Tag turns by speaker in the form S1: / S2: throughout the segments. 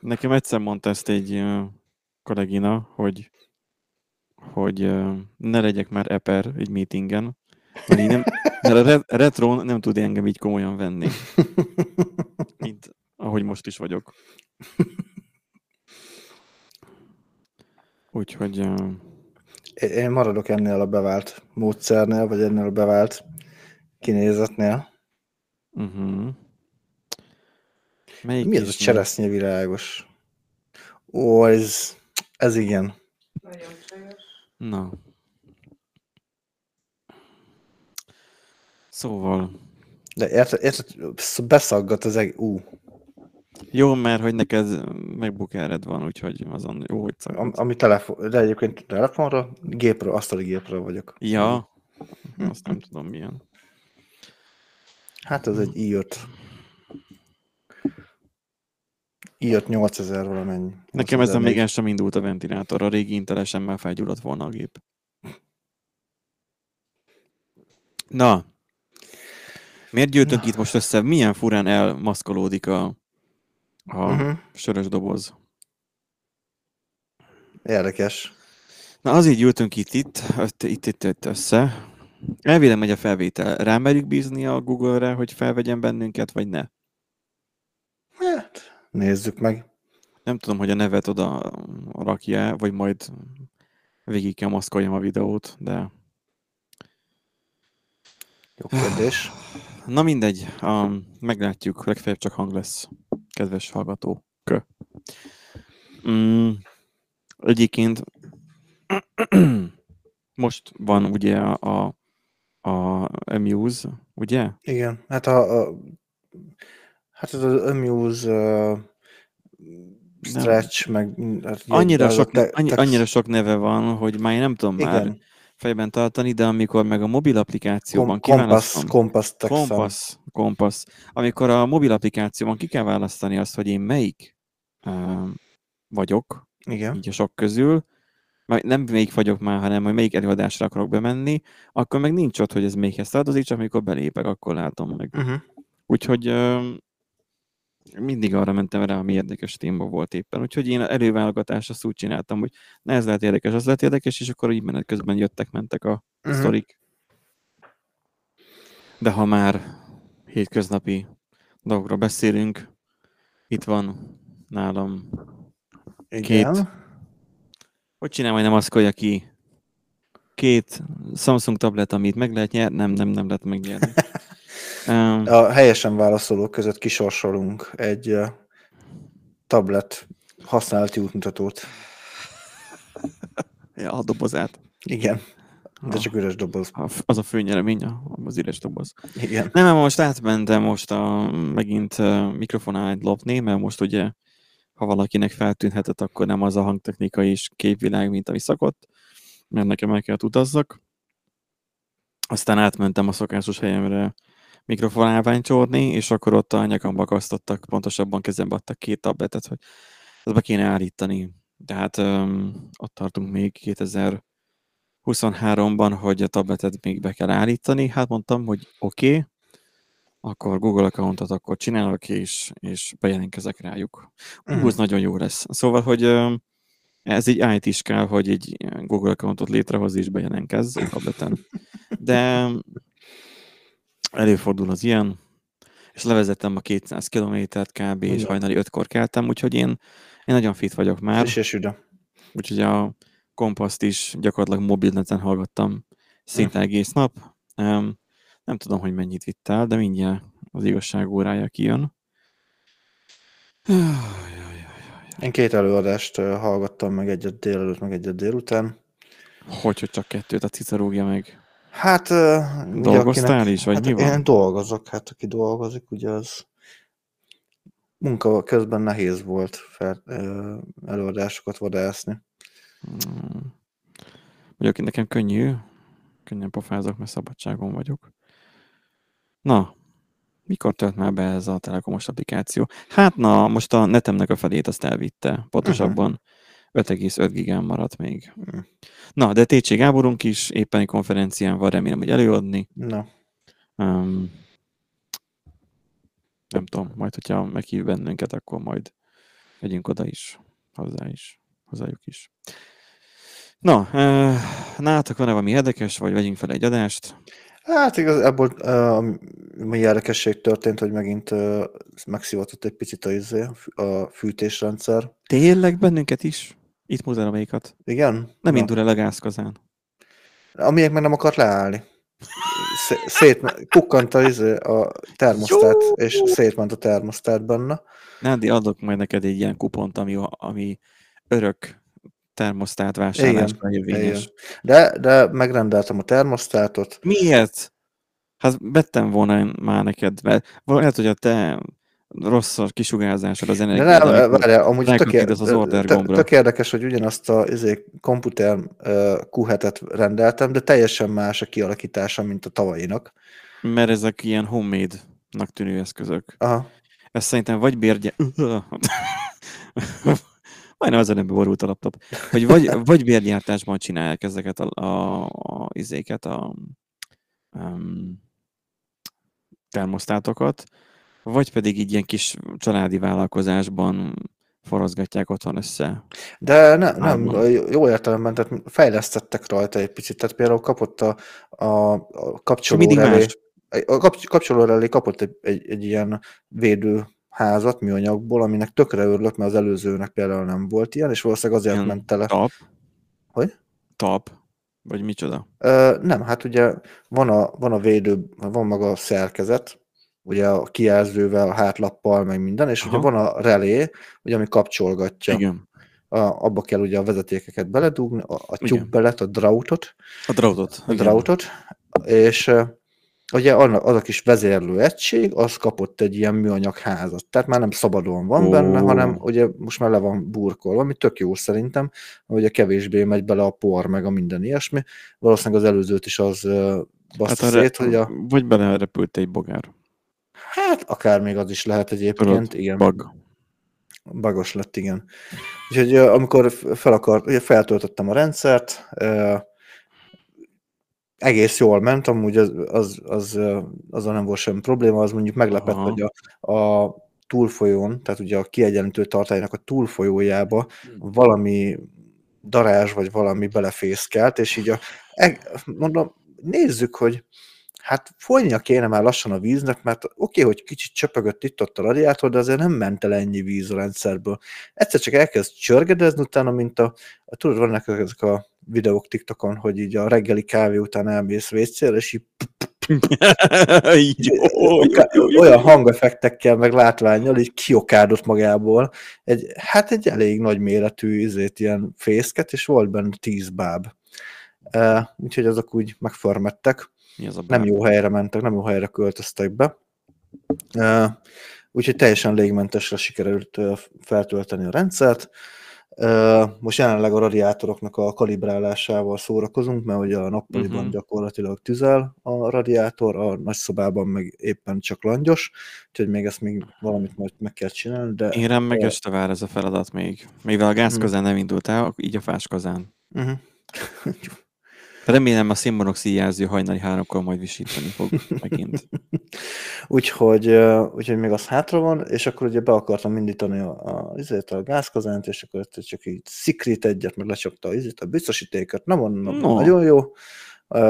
S1: Nekem egyszer mondta ezt egy kollégina, hogy, hogy ne legyek már eper egy meetingen, mert, nem, mert a re- retron nem tud engem így komolyan venni, mint ahogy most is vagyok. Úgyhogy
S2: Én maradok ennél a bevált módszernél, vagy ennél a bevált kinézetnél.
S1: uh-huh. Melyik
S2: Mi ez a
S1: is
S2: cseresznye virágos? Ó, ez, ez igen.
S1: Na. Szóval,
S2: De érted, érted beszaggat az egész... Ú,
S1: jó, mert hogy neked MacBook Aired van, úgyhogy azon jó, hogy
S2: am,
S1: szaggat.
S2: ami telefon, de egyébként telefonra, gépről, asztali gépről vagyok.
S1: Ja, azt nem tudom milyen.
S2: Hát ez egy i5. I5 8000 valamennyi.
S1: Nekem ezen még
S2: 8004.
S1: el sem indult a ventilátor, a régi intelesen már felgyulladt volna a gép. Na, miért gyűjtünk itt most össze? Milyen furán elmaszkolódik a, a
S2: Uh-huh.
S1: sörös doboz?
S2: Érdekes.
S1: Na azért gyűltünk itt, itt, itt, itt, itt, itt össze. Elvélem megy a felvétel. Rámerjük bízni a Google-re, hogy felvegyen bennünket, vagy ne?
S2: Hát, nézzük meg.
S1: Nem tudom, hogy a nevet oda rakja vagy majd végig kell maszkoljam a videót, de...
S2: Jó kérdés.
S1: Na mindegy, um, meglátjuk, legfeljebb csak hang lesz, kedves hallgató. Kö. Mm, egyébként most van ugye a, a, a Amuse, ugye?
S2: Igen, hát a, a hát ez az Amuse uh, stretch, meg hát
S1: Annyira
S2: a
S1: sok,
S2: te-
S1: annyi, annyira sok neve van, hogy már én nem tudom már
S2: Igen,
S1: fejben tartani, de amikor meg a mobil applikációban
S2: kom, kompasz, kompasz.
S1: Kompasz, kompasz. Amikor a mobil applikációban ki kell választani azt, hogy én melyik uh, vagyok,
S2: Igen.
S1: így a sok közül, nem melyik vagyok már, hanem hogy melyik előadásra akarok bemenni, akkor meg nincs ott, hogy ez melyikhez tartozik, csak amikor belépek, akkor látom meg.
S2: Uh-huh.
S1: Úgyhogy uh, mindig arra mentem rá, ami érdekes téma volt éppen. Úgyhogy én előválogatásra azt úgy csináltam, hogy na ez lehet érdekes, az lehet érdekes, és akkor így menet közben jöttek, mentek a
S2: Mhm.
S1: sztorik. De ha már hétköznapi dolgokról beszélünk, itt van nálam,
S2: Igen.
S1: hogy csinál, hogy nem maszkolja ki két Samsung tablet, amit meg lehet nyerni, nem, nem, nem lehet megnyerni. Um,
S2: A helyesen válaszolók között kisorsolunk egy uh, tablet használati útmutatót.
S1: ja, a dobozát.
S2: Igen, de csak üres doboz.
S1: Az a főnyeremény, az üres doboz.
S2: Igen.
S1: Nem, mert most átmentem most a, megint mikrofonát lopni, mert most ugye, ha valakinek feltűnhetett, akkor nem az a hangtechnika és képvilág, mint ami szokott, mert nekem el kellett utazzak. Aztán átmentem a szokásos helyemre mikrofonálványt csorni, és akkor ott a nyakamba akasztottak, pontosabban kezembe adtak két tabletet, hogy ezt be kéne állítani. Tehát um, ott tartunk még 2023-ban, hogy a tabletet még be kell állítani. Hát mondtam, hogy oké, okay, akkor Google accountot akkor csinálok, és, és bejelentkezek rájuk. Uh,
S2: Mhm.
S1: ez nagyon jó lesz. Szóval, hogy um, ez egy IT is kell, hogy egy Google accountot létrehoz és bejelentkezz a tableten. De előfordul az ilyen, és levezettem a 200 kilométert kb. és hajnali 5-kor keltem, úgyhogy én, én nagyon fit vagyok már.
S2: És üde.
S1: Úgyhogy a kompaszt is gyakorlatilag mobilneten hallgattam szinte egész nap. Um, nem tudom, hogy mennyit vitt el, de mindjárt az igazság órája kijön.
S2: Én két előadást hallgattam, meg egyet délelőtt, meg egyet délután.
S1: Hogy, hogy csak kettőt a cica rúgja meg.
S2: Hát...
S1: Dolgoztál is, vagy
S2: hát
S1: mi van?
S2: Én dolgozok, hát aki dolgozik, ugye az munka közben nehéz volt fel, előadásokat vadászni.
S1: Mm. Mondjuk nekem könnyű, könnyen pofázok, mert szabadságon vagyok. Na, mikor tölt már be ez a telekomos applikáció? Hát na, most a netemnek a felét azt elvitte. Pontosabban 5,5 gigán maradt még.
S2: Mhm.
S1: Na, de TC Gáborunk is éppen egy konferencián van, remélem, hogy előadni.
S2: Na,
S1: Um, nem tudom, majd, hogyha meghív bennünket, akkor majd Megyünk oda is, hozzá is, hozzájuk is. Na, uh, nálatok van-e valami érdekes, vagy vegyünk fel egy adást?
S2: Hát igazából uh, mi érdekesség történt, hogy megint uh, megszivatott egy picit a, izé, a fűtésrendszer.
S1: Tényleg bennünket is? Itt múzeumaikat.
S2: Igen?
S1: Nem
S2: Na.
S1: indul el a gázkazán.
S2: Amilyek meg nem akart leállni. Szé- Szét, pukkant a, izé, a termosztát,
S1: Jó!
S2: és szétment a termosztát benne.
S1: Nádi, adok majd neked egy ilyen kupont, ami, ami örök termosztát vásárlásra érvényes.
S2: De, de megrendeltem a termosztátot.
S1: Miért? Hát vettem volna én már neked, mert lehet, hogy a te rossz a kisugárzásod az
S2: De
S1: energiát,
S2: nem,
S1: amikor
S2: várjál, amúgy tök,
S1: az order gombra.
S2: tök érdekes, hogy ugyanazt a izé, komputer Q7-et rendeltem, de teljesen más a kialakítása, mint a tavalyinak.
S1: mert ezek ilyen homemade-nak tűnő eszközök.
S2: Aha.
S1: Ez szerintem vagy bérgye... Majdnem az előbb borult a laptop. Hogy vagy, vagy bérgyártásban csinálják ezeket a, a, a izéket, a um, termosztátokat, vagy pedig így ilyen kis családi vállalkozásban forozgatják otthon össze.
S2: De ne, nem, jó értelemben, tehát fejlesztettek rajta egy picit, tehát például kapott a, a, a kapcsoló
S1: más.
S2: a kap, kapcsoló relé kapott egy, egy, egy ilyen védő házat műanyagból, aminek tökre örülök, mert az előzőnek például nem volt ilyen, és valószínűleg azért
S1: Ilyen
S2: ment tele.
S1: Tap.
S2: Hogy?
S1: Tap. Vagy micsoda?
S2: Ö, nem, hát ugye van a, van a védő, van maga a szerkezet, ugye a kijelzővel, a hátlappal, meg minden, és ugye
S1: Aha.
S2: van a relé, ugye, ami kapcsolgatja.
S1: Igen.
S2: A, abba kell ugye a vezetékeket beledugni, a, a tyúkbelet, a drautot,
S1: A drautot.
S2: a drautot, és ugye az a kis vezérlő egység, az kapott egy ilyen műanyag házat. Tehát már nem szabadon van
S1: Ó.
S2: benne, hanem ugye most már le van burkolva, ami tök jó szerintem, hogy ugye kevésbé megy bele a por, meg a minden ilyesmi. Valószínűleg az előzőt is az ö, baszta
S1: Hát
S2: hát szét, hogy a,
S1: Vagy belerepült egy bogár.
S2: Hát akár még az is lehet egyébként, igen.
S1: Bag.
S2: Bagos lett, igen. Úgyhogy amikor fel akart, ugye feltöltöttem a rendszert, egész jól ment, amúgy az, az, az, azon nem volt semmi probléma, az mondjuk meglepett,
S1: Aha.
S2: hogy a, a túlfolyón, tehát ugye a kiegyenlítő tartálynak a túlfolyójába valami darázs vagy valami belefészkelt, és így a, eg- mondom, nézzük, hogy hát folynia kéne már lassan a víznek, mert oké, okay, hogy kicsit csöpögött itt ott a radiátor, de azért nem ment el ennyi víz a rendszerből. Egyszer csak elkezd csörgedezni utána, mint a, a tudod, vannak ezek a videók TikTokon, hogy így a reggeli kávé után elmész vécére, és így
S1: Így, jó, jó, jó, jó.
S2: olyan hangeffektekkel, meg látványjal, így kiokádott magából egy, hát egy elég nagy méretű izét, ilyen fészket, és volt benne tíz báb. Uh, úgyhogy azok úgy megformettek,
S1: Mi az a
S2: nem jó helyre mentek, nem jó helyre költöztek be. Úgyhogy teljesen légmentesre sikerült feltölteni a rendszert. Most jelenleg a radiátoroknak a kalibrálásával szórakozunk, mert ugye a nappaliban
S1: Mhm.
S2: uh-huh. gyakorlatilag tüzel a radiátor, a nagyszobában meg éppen csak langyos, úgyhogy még ezt még valamit majd meg kell csinálni, de
S1: Én rám meg este vár ez a feladat még. Mivel a gázkazán nem indult el, így a fáskazán.
S2: uh-huh.
S1: Remélem a szénmonoxid jelző hajnali háromkor majd visítani fog megint.
S2: úgyhogy, úgyhogy még az hátra van, és akkor ugye be akartam indítani a, a, izét, a gázkazánt, és akkor csak így szikrít egyet, meg lecsapta a, a biztosítékot, nem mondom,
S1: No.
S2: nagyon jó,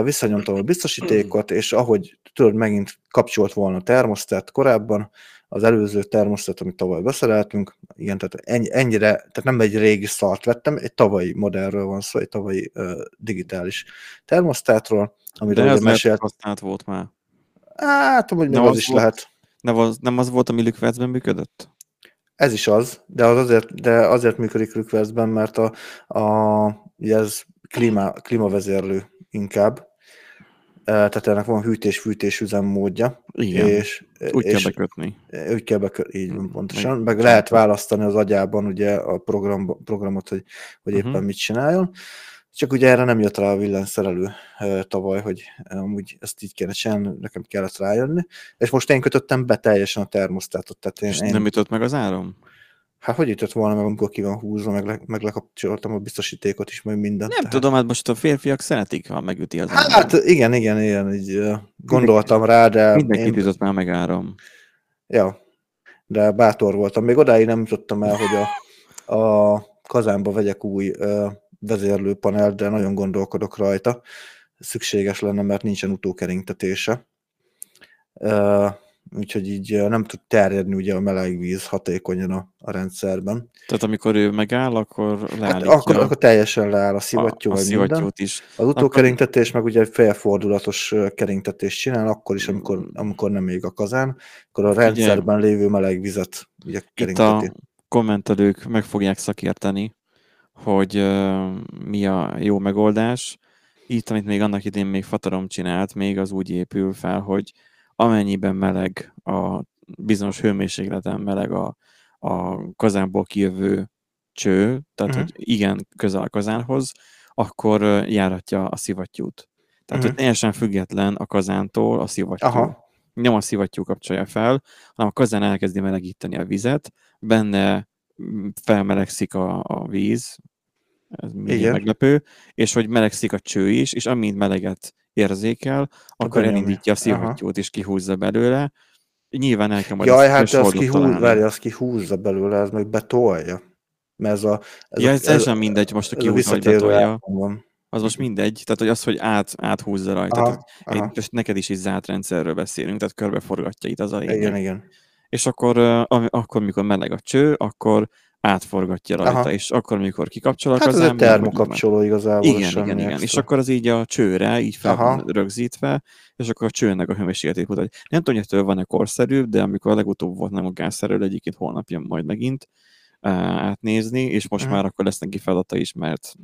S2: visszanyomtam a biztosítékot, és ahogy tudod, megint kapcsolt volna a termosztát korábban, az előző termosztát, amit tavaly beszereltünk, igen, tehát ennyi, ennyire, tehát nem egy régi szart vettem, egy tavalyi modellről van szó, egy tavalyi uh, digitális termosztátról, amiről
S1: De ez
S2: mesélt.
S1: használt volt már.
S2: Hát, amúgy még
S1: Nem
S2: az
S1: az
S2: is
S1: volt?
S2: lehet.
S1: Nem az, nem az volt, ami Lükvercben működött?
S2: Ez is az, de az azért, de azért működik Rückverzben, mert a, a, ugye ez klíma, klímavezérlő inkább. Tehát ennek van hűtés-fűtés üzemmódja.
S1: Igen.
S2: És,
S1: Úgy kell
S2: és
S1: bekötni.
S2: úgy kell bekö- így van pontosan.
S1: meg-
S2: lehet választani az agyában ugye a program, programot, hogy, hogy éppen
S1: Mhm.
S2: mit csináljon. Csak ugye erre nem jött rá a villanyszerelő tavaly, hogy amúgy ezt így kéne csinálni, nekem kellett rájönni. És most én kötöttem be teljesen a termosztátot. Tehát én,
S1: És
S2: én,
S1: nem ütött meg az áram?
S2: Hát hogy ütött volna meg, amikor ki van húzva, meg, le, meg lekapcsoltam a biztosítékot is, meg mindent.
S1: Nem tudom, hát most a férfiak szeretik, ha megüti az.
S2: Hát igen, igen, igen, így gondoltam rá, de
S1: Mindenkit
S2: én,
S1: ütött már meg áram.
S2: ja, de bátor voltam. Még odáig nem jutottam el, hogy a, a kazánba vegyek új ö, vezérlőpanelt, de nagyon gondolkodok rajta. Szükséges lenne, mert nincsen utókeringtetése. Ö, úgyhogy így nem tud terjedni ugye a meleg víz hatékonyan a, a rendszerben.
S1: Tehát amikor ő megáll, akkor
S2: Hát
S1: leállítja
S2: akkor, akkor teljesen leáll a szivattyú,
S1: a, a
S2: vagy minden.
S1: is.
S2: Az utókeringtetés meg ugye egy félfordulatos ö, keringtetést csinál, akkor is, amikor,
S1: Mm.
S2: amikor nem ég a kazán, akkor a rendszerben lévő meleg vizet ugye
S1: Itt a kommentelők meg fogják szakérteni, hogy uh, mi a jó megoldás. Itt, amit még annak idén még Fatarom csinált, még az úgy épül fel, hogy amennyiben meleg a bizonyos hőmérsékleten meleg a, a kazánból kijövő cső, tehát
S2: Mhm.
S1: hogy igen közel a kazánhoz, akkor járatja a szivattyút. Tehát,
S2: Mhm.
S1: hogy teljesen független a kazántól a szivattyú.
S2: Aha,
S1: Nem a szivattyú kapcsolja fel, hanem a kazán elkezdi melegíteni a vizet, benne mm, felmelegszik a, a víz, ez mindig
S2: Igen.
S1: meglepő, és hogy melegszik a cső is, és amint meleget érzékel, akkor
S2: benyomja.
S1: elindítja a
S2: Aha.
S1: szivvattyút, és kihúzza belőle. Nyilván el kell majd
S2: Jaj, hát az
S1: oldót
S2: kihúz, várja, az kihúzza belőle, ez meg betolja. Mert ez a... Ez
S1: Ja,
S2: a,
S1: ez teljesen mindegy, most a
S2: ez
S1: kihúzza,
S2: visszatérő
S1: betolja.
S2: van.
S1: Az most mindegy, tehát hogy az, hogy át, áthúzza rajta.
S2: Aha,
S1: Tehát
S2: aha.
S1: egy, most neked is is zárt rendszerről beszélünk, tehát körbeforgatja itt az a lényeg.
S2: Igen, igen.
S1: És akkor, akkor, mikor meleg a cső, akkor átforgatja rajta,
S2: Aha.
S1: és akkor, mikor kikapcsol a
S2: Hát ez
S1: kazán,
S2: egy termokapcsoló igazából.
S1: Igen, igen, igen. És
S2: extra.
S1: akkor az így a csőre, így fel
S2: Aha.
S1: van rögzítve, és akkor a csőnek a hőmérsékletét mutatja. Nem tudom, hogy ettől van-e korszerű, de amikor legutóbb volt nem a gázszerű, egyébként holnap jön majd megint uh, átnézni, és most
S2: Mhm.
S1: már akkor lesz neki feladata is, mert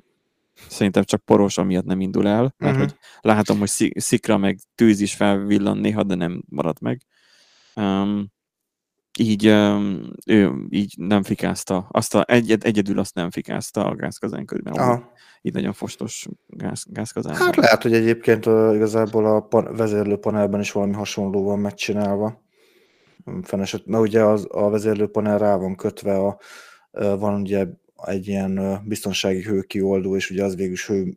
S1: szerintem csak poros, amiatt nem indul el, mert
S2: Mhm.
S1: hogy látom, hogy szik- szikra meg tűz is felvillan néha, de nem marad meg. Um, így, ő így nem fikázta, azt a, egyed, egyedül azt nem fikázta a gázkazán
S2: Aha.
S1: így nagyon fostos gáz, gázkazán.
S2: Hát lehet, hogy egyébként igazából a pan- vezérlőpanelben is valami hasonló van megcsinálva. Feneset, mert ugye az, a vezérlőpanel rá van kötve, a, van ugye egy ilyen biztonsági hőkioldó, és ugye az végül is hő,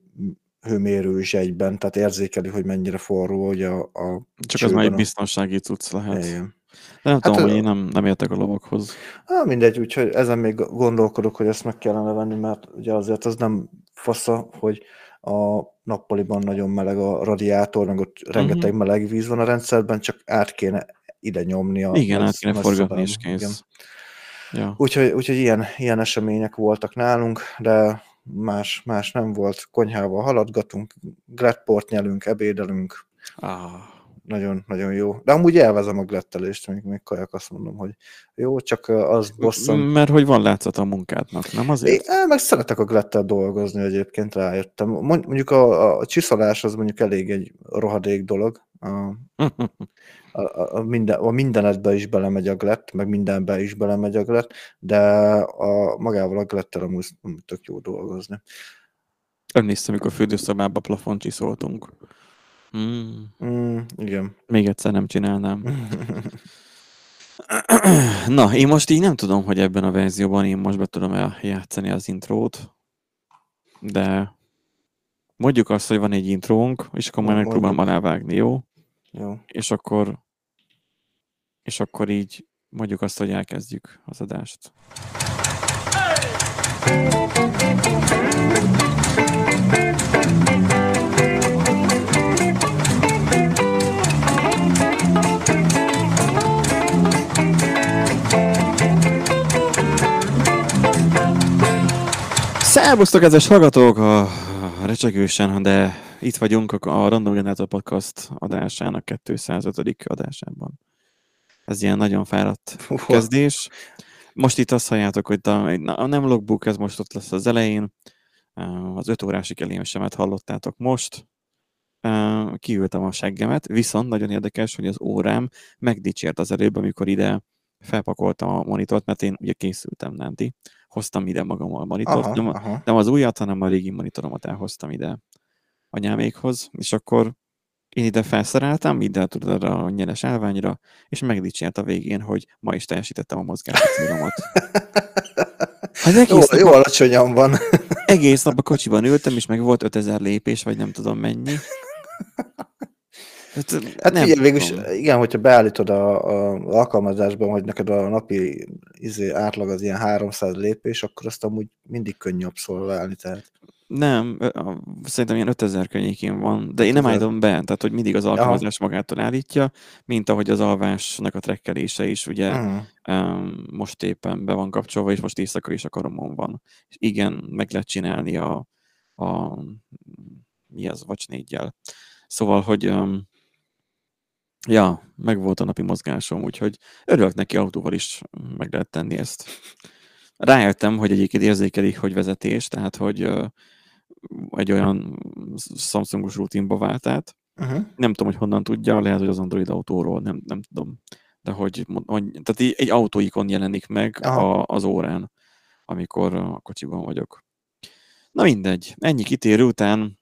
S2: hőmérő is egyben, tehát érzékeli, hogy mennyire forró ugye a, a
S1: Csak az már egy biztonsági cucc lehet.
S2: Igen.
S1: De nem
S2: Hát,
S1: tudom, hogy én nem, nem értek a lovakhoz.
S2: Á, mindegy, úgyhogy ezen még gondolkodok, hogy ezt meg kellene venni, mert ugye azért az nem fasza, hogy a nappaliban nagyon meleg a radiátor, meg ott rengeteg meleg víz van a rendszerben, csak át kéne ide nyomni a
S1: Igen, át kéne forgatni, és
S2: szobába. Igen.
S1: kész. Ja.
S2: Úgyhogy, úgyhogy ilyen, ilyen események voltak nálunk, de más, más nem volt. Konyhával haladgatunk, gletport nyelünk, ebédelünk,
S1: Ah,
S2: nagyon, nagyon jó. De amúgy elvezem a glettelést, még, még kajak azt mondom, hogy jó, csak az bosszant.
S1: mert hogy van látszat a munkádnak, nem
S2: Én
S1: azért?
S2: á, meg szeretek a glettel dolgozni egyébként, rájöttem. Mond- Mondjuk a, a csiszolás az mondjuk elég egy rohadék dolog. A, a, a, minden, a mindenetbe is belemegy a glett, meg mindenbe is belemegy a glett, de a, magával a glettel amúgy, amúgy tök jó dolgozni.
S1: Emlékszem, amikor a fürdőszobába plafon csiszoltunk. Mm,
S2: Mm, igen.
S1: még egyszer nem csinálnám. Na, én most így nem tudom, hogy ebben a verzióban én most be tudom eljátszani az intrót, de mondjuk azt, hogy van egy intrónk, és akkor majd megpróbálom alávágni, jó?
S2: jó.
S1: És akkor és akkor így mondjuk azt, hogy elkezdjük az adást. Szervusztok, ezes hallgatók! A recsegősen, de itt vagyunk a a Random Generator Podcast adásának 205. adásában. Ez ilyen nagyon fáradt kezdés. Most itt azt halljátok, hogy a, nem logbook, ez most ott lesz az elején. Az 5 órás elémesemet hallottátok most. Kiültem a seggemet, viszont nagyon érdekes, hogy az órám megdicsért az előbb, amikor ide felpakoltam a monitort, mert én ugye készültem, Nanti. Hoztam ide magam a monitort,
S2: Aha,
S1: nem, a,
S2: aha.
S1: nem az újat, hanem a régi monitoromat elhoztam ide anyámékhoz, és akkor én ide felszereltem, ide tudod arra a nyeles állványra, és megdicsért a végén, hogy ma is teljesítettem a mozgási célomat. Hát
S2: Jó,
S1: egész,
S2: jó
S1: nap,
S2: alacsonyan van.
S1: egész nap a kocsiban ültem, és meg volt 5000 lépés, vagy nem tudom mennyi.
S2: Hát, hát nem figyelj, végülis, igen, hogyha beállítod a, a alkalmazásban, hogy neked a napi izé, átlag az ilyen 300 lépés, akkor azt amúgy mindig könnyű abszolválni. Tehát.
S1: Nem, szerintem ilyen 5000 környékén van, de én nem állítom be, tehát hogy mindig az alkalmazás Aha. magától állítja, mint ahogy az alvásnak a trekkelése is, ugye uh-huh. um, most éppen be van kapcsolva, és most éjszaka is a karomon van. És igen, meg lehet csinálni a, a mi az, vagy négyel. Szóval, hogy um, ja, meg volt a napi mozgásom, úgyhogy örülök neki autóval is meg lehet tenni ezt. Rájöttem, hogy egyébként érzékelik, hogy vezetés, tehát hogy uh, egy olyan Samsungos rutinba vált át. Uh-huh. Nem tudom, hogy honnan tudja, lehet, hogy az Android autóról, nem, nem tudom. De hogy, hogy tehát egy autóikon jelenik meg a, az órán, amikor a kocsiban vagyok. Na mindegy, ennyi kitérő után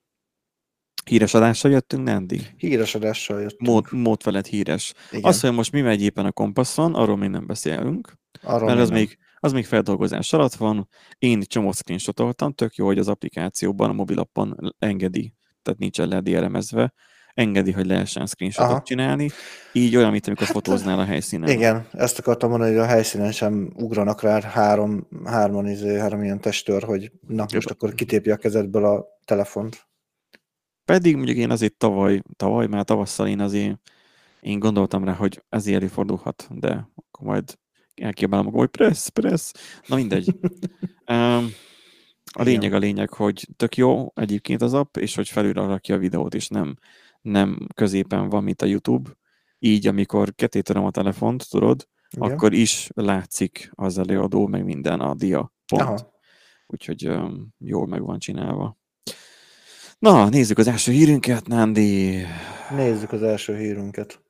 S1: Híres adással jöttünk, Nandi?
S2: Híres adással jöttünk.
S1: Mód, mód felett híres. Igen. Azt, hogy most mi megy éppen a kompasszon, arról még nem beszélünk. Arról mert az még, az még feldolgozás alatt van. Én csomó screenshotoltam, tök jó, hogy az applikációban, a mobilappon engedi, tehát nincsen ledéremezve, engedi, hogy lehessen screenshotot Aha. csinálni, így olyan, mint amikor hát, fotóznál a helyszínen.
S2: Igen, ezt akartam mondani, hogy a helyszínen sem ugranak rá három, hárman, izé, három ilyen testőr, hogy na, most akkor kitépje a kezedből a telefont.
S1: Pedig mondjuk én azért tavaly, tavaly, már tavasszal én azért én gondoltam rá, hogy ez előfordulhat, de akkor majd elkiabálom magam, hogy pressz, pressz. Na mindegy. um, a lényeg a lényeg, hogy tök jó egyébként az app, és hogy felülre rakja a videót, és nem, nem középen van, mint a YouTube. Így, amikor kettétöröm a telefont, tudod, Igen. akkor is látszik az előadó, meg minden a dia pont. Aha. Úgyhogy um, jól meg van csinálva. Na, nézzük az első hírünket, Nándi.
S2: Nézzük az első hírünket.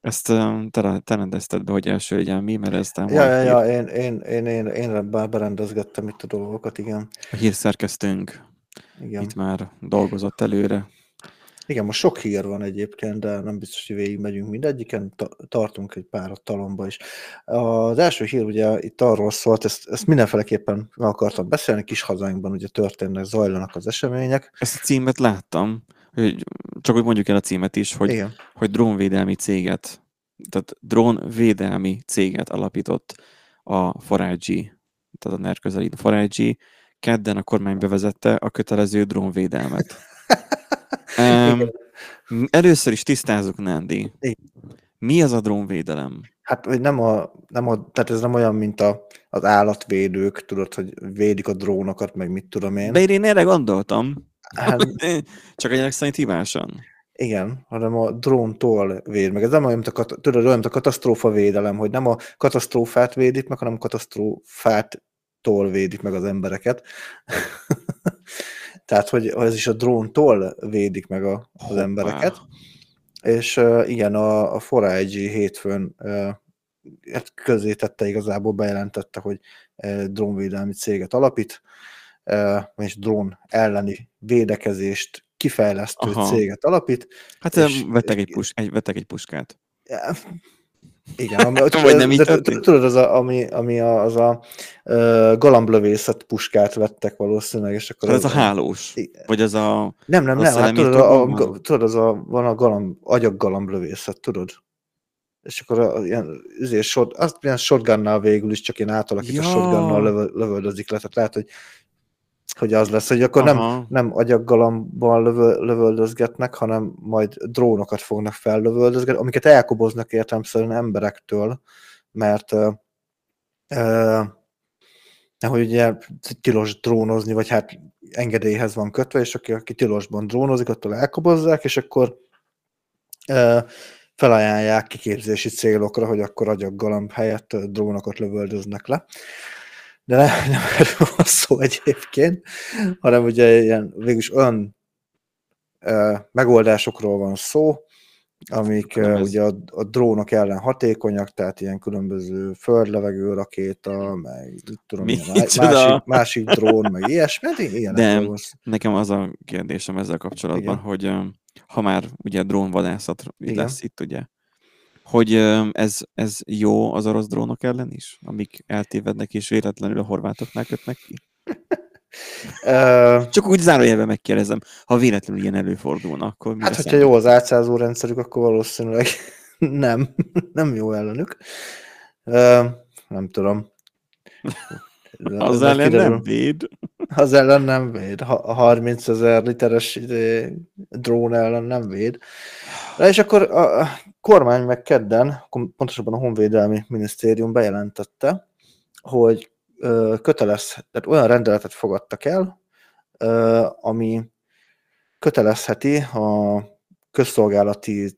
S1: Ezt te, te rendezted be, hogy első legyen mi, mert ez
S2: Ja, ja, ja, én, én, én, én, én berendezgettem itt a dolgokat, igen.
S1: A hírszerkesztőnk igen. itt már dolgozott előre.
S2: Igen, most sok hír van egyébként, de nem biztos, hogy végig megyünk mindegyiken, tartunk egy pár a talomba is. Az első hír ugye itt arról szólt, ezt, ezt mindenféleképpen meg akartam beszélni, kis hazánkban ugye történnek, zajlanak az események.
S1: Ezt a címet láttam, hogy csak hogy mondjuk el a címet is, hogy, Igen. hogy drónvédelmi céget, tehát drónvédelmi céget alapított a Forágyi, tehát a NER közeli Forágyi, kedden a kormány bevezette a kötelező drónvédelmet. um, először is tisztázunk, Nandi. Mi az a drónvédelem?
S2: Hát, hogy nem a, nem a, tehát ez nem olyan, mint a, az állatvédők, tudod, hogy védik a drónokat, meg mit tudom én.
S1: De én erre gondoltam. Hát, Csak egy szerint hibásan.
S2: Igen, hanem a dróntól véd meg. Ez nem olyan, mint a, tudod, olyan, mint a katasztrófa védelem, hogy nem a katasztrófát védik meg, hanem a katasztrófától védik meg az embereket. Tehát, hogy ez is a dróntól védik meg a, az Hoppá. embereket. És uh, igen, a, a Forage hétfőn uh, közé tette igazából, bejelentette, hogy uh, drónvédelmi céget alapít, uh, és drón elleni védekezést kifejlesztő Aha. céget alapít.
S1: Hát és, vettek, egy pus, egy, vettek egy puskát.
S2: Igen, ami, Vagy nem így tudod, az a, ami, ami a, az a uh, galamblövészet puskát vettek valószínűleg, és akkor...
S1: Ez az, a hálós? Vagy ez a...
S2: Nem, nem, nem, hát tudod, a, tudod, az a, van a galamb, agyaggalamblövészet, tudod? És akkor a, ilyen, shot, azt ilyen shotgunnal végül is csak ilyen átalakít ja. a shotgunnal lövöldözik le, tehát lehet, hogy hogy az lesz, hogy akkor nem, nem agyaggalamban lövö, lövöldözgetnek, hanem majd drónokat fognak fellövöldözgetni, amiket elkoboznak értelmszerűen emberektől, mert uh, uh, hogy ugye tilos drónozni, vagy hát engedélyhez van kötve, és aki, aki tilosban drónozik, attól elkobozzák, és akkor uh, felajánlják kiképzési célokra, hogy akkor agyaggalamb helyett drónokat lövöldöznek le de nem, nem erről van szó egyébként, hanem ugye ilyen végülis olyan uh, megoldásokról van szó, amik uh, ugye a, a drónok ellen hatékonyak, tehát ilyen különböző földlevegő rakéta, meg tudom, Mi? másik, másik drón, meg ilyesmi, ilyen
S1: De nekem az a kérdésem ezzel kapcsolatban, Igen. hogy ha már ugye drónvadászat lesz itt, ugye, hogy ez, ez jó az orosz drónok ellen is, amik eltévednek és véletlenül a horvátoknál kötnek ki? Csak úgy zárójelben megkérdezem, ha véletlenül ilyen előfordulna, akkor mi
S2: Hát, hogyha jó az átszázó rendszerük, akkor valószínűleg nem, nem jó ellenük. Nem tudom.
S1: Az ellen
S2: kiderül.
S1: nem véd.
S2: Az ellen nem véd. A 30 ezer literes drón ellen nem véd. Na és akkor a kormány meg kedden, pontosabban a Honvédelmi Minisztérium bejelentette, hogy kötelez, tehát olyan rendeletet fogadtak el, ami kötelezheti a közszolgálati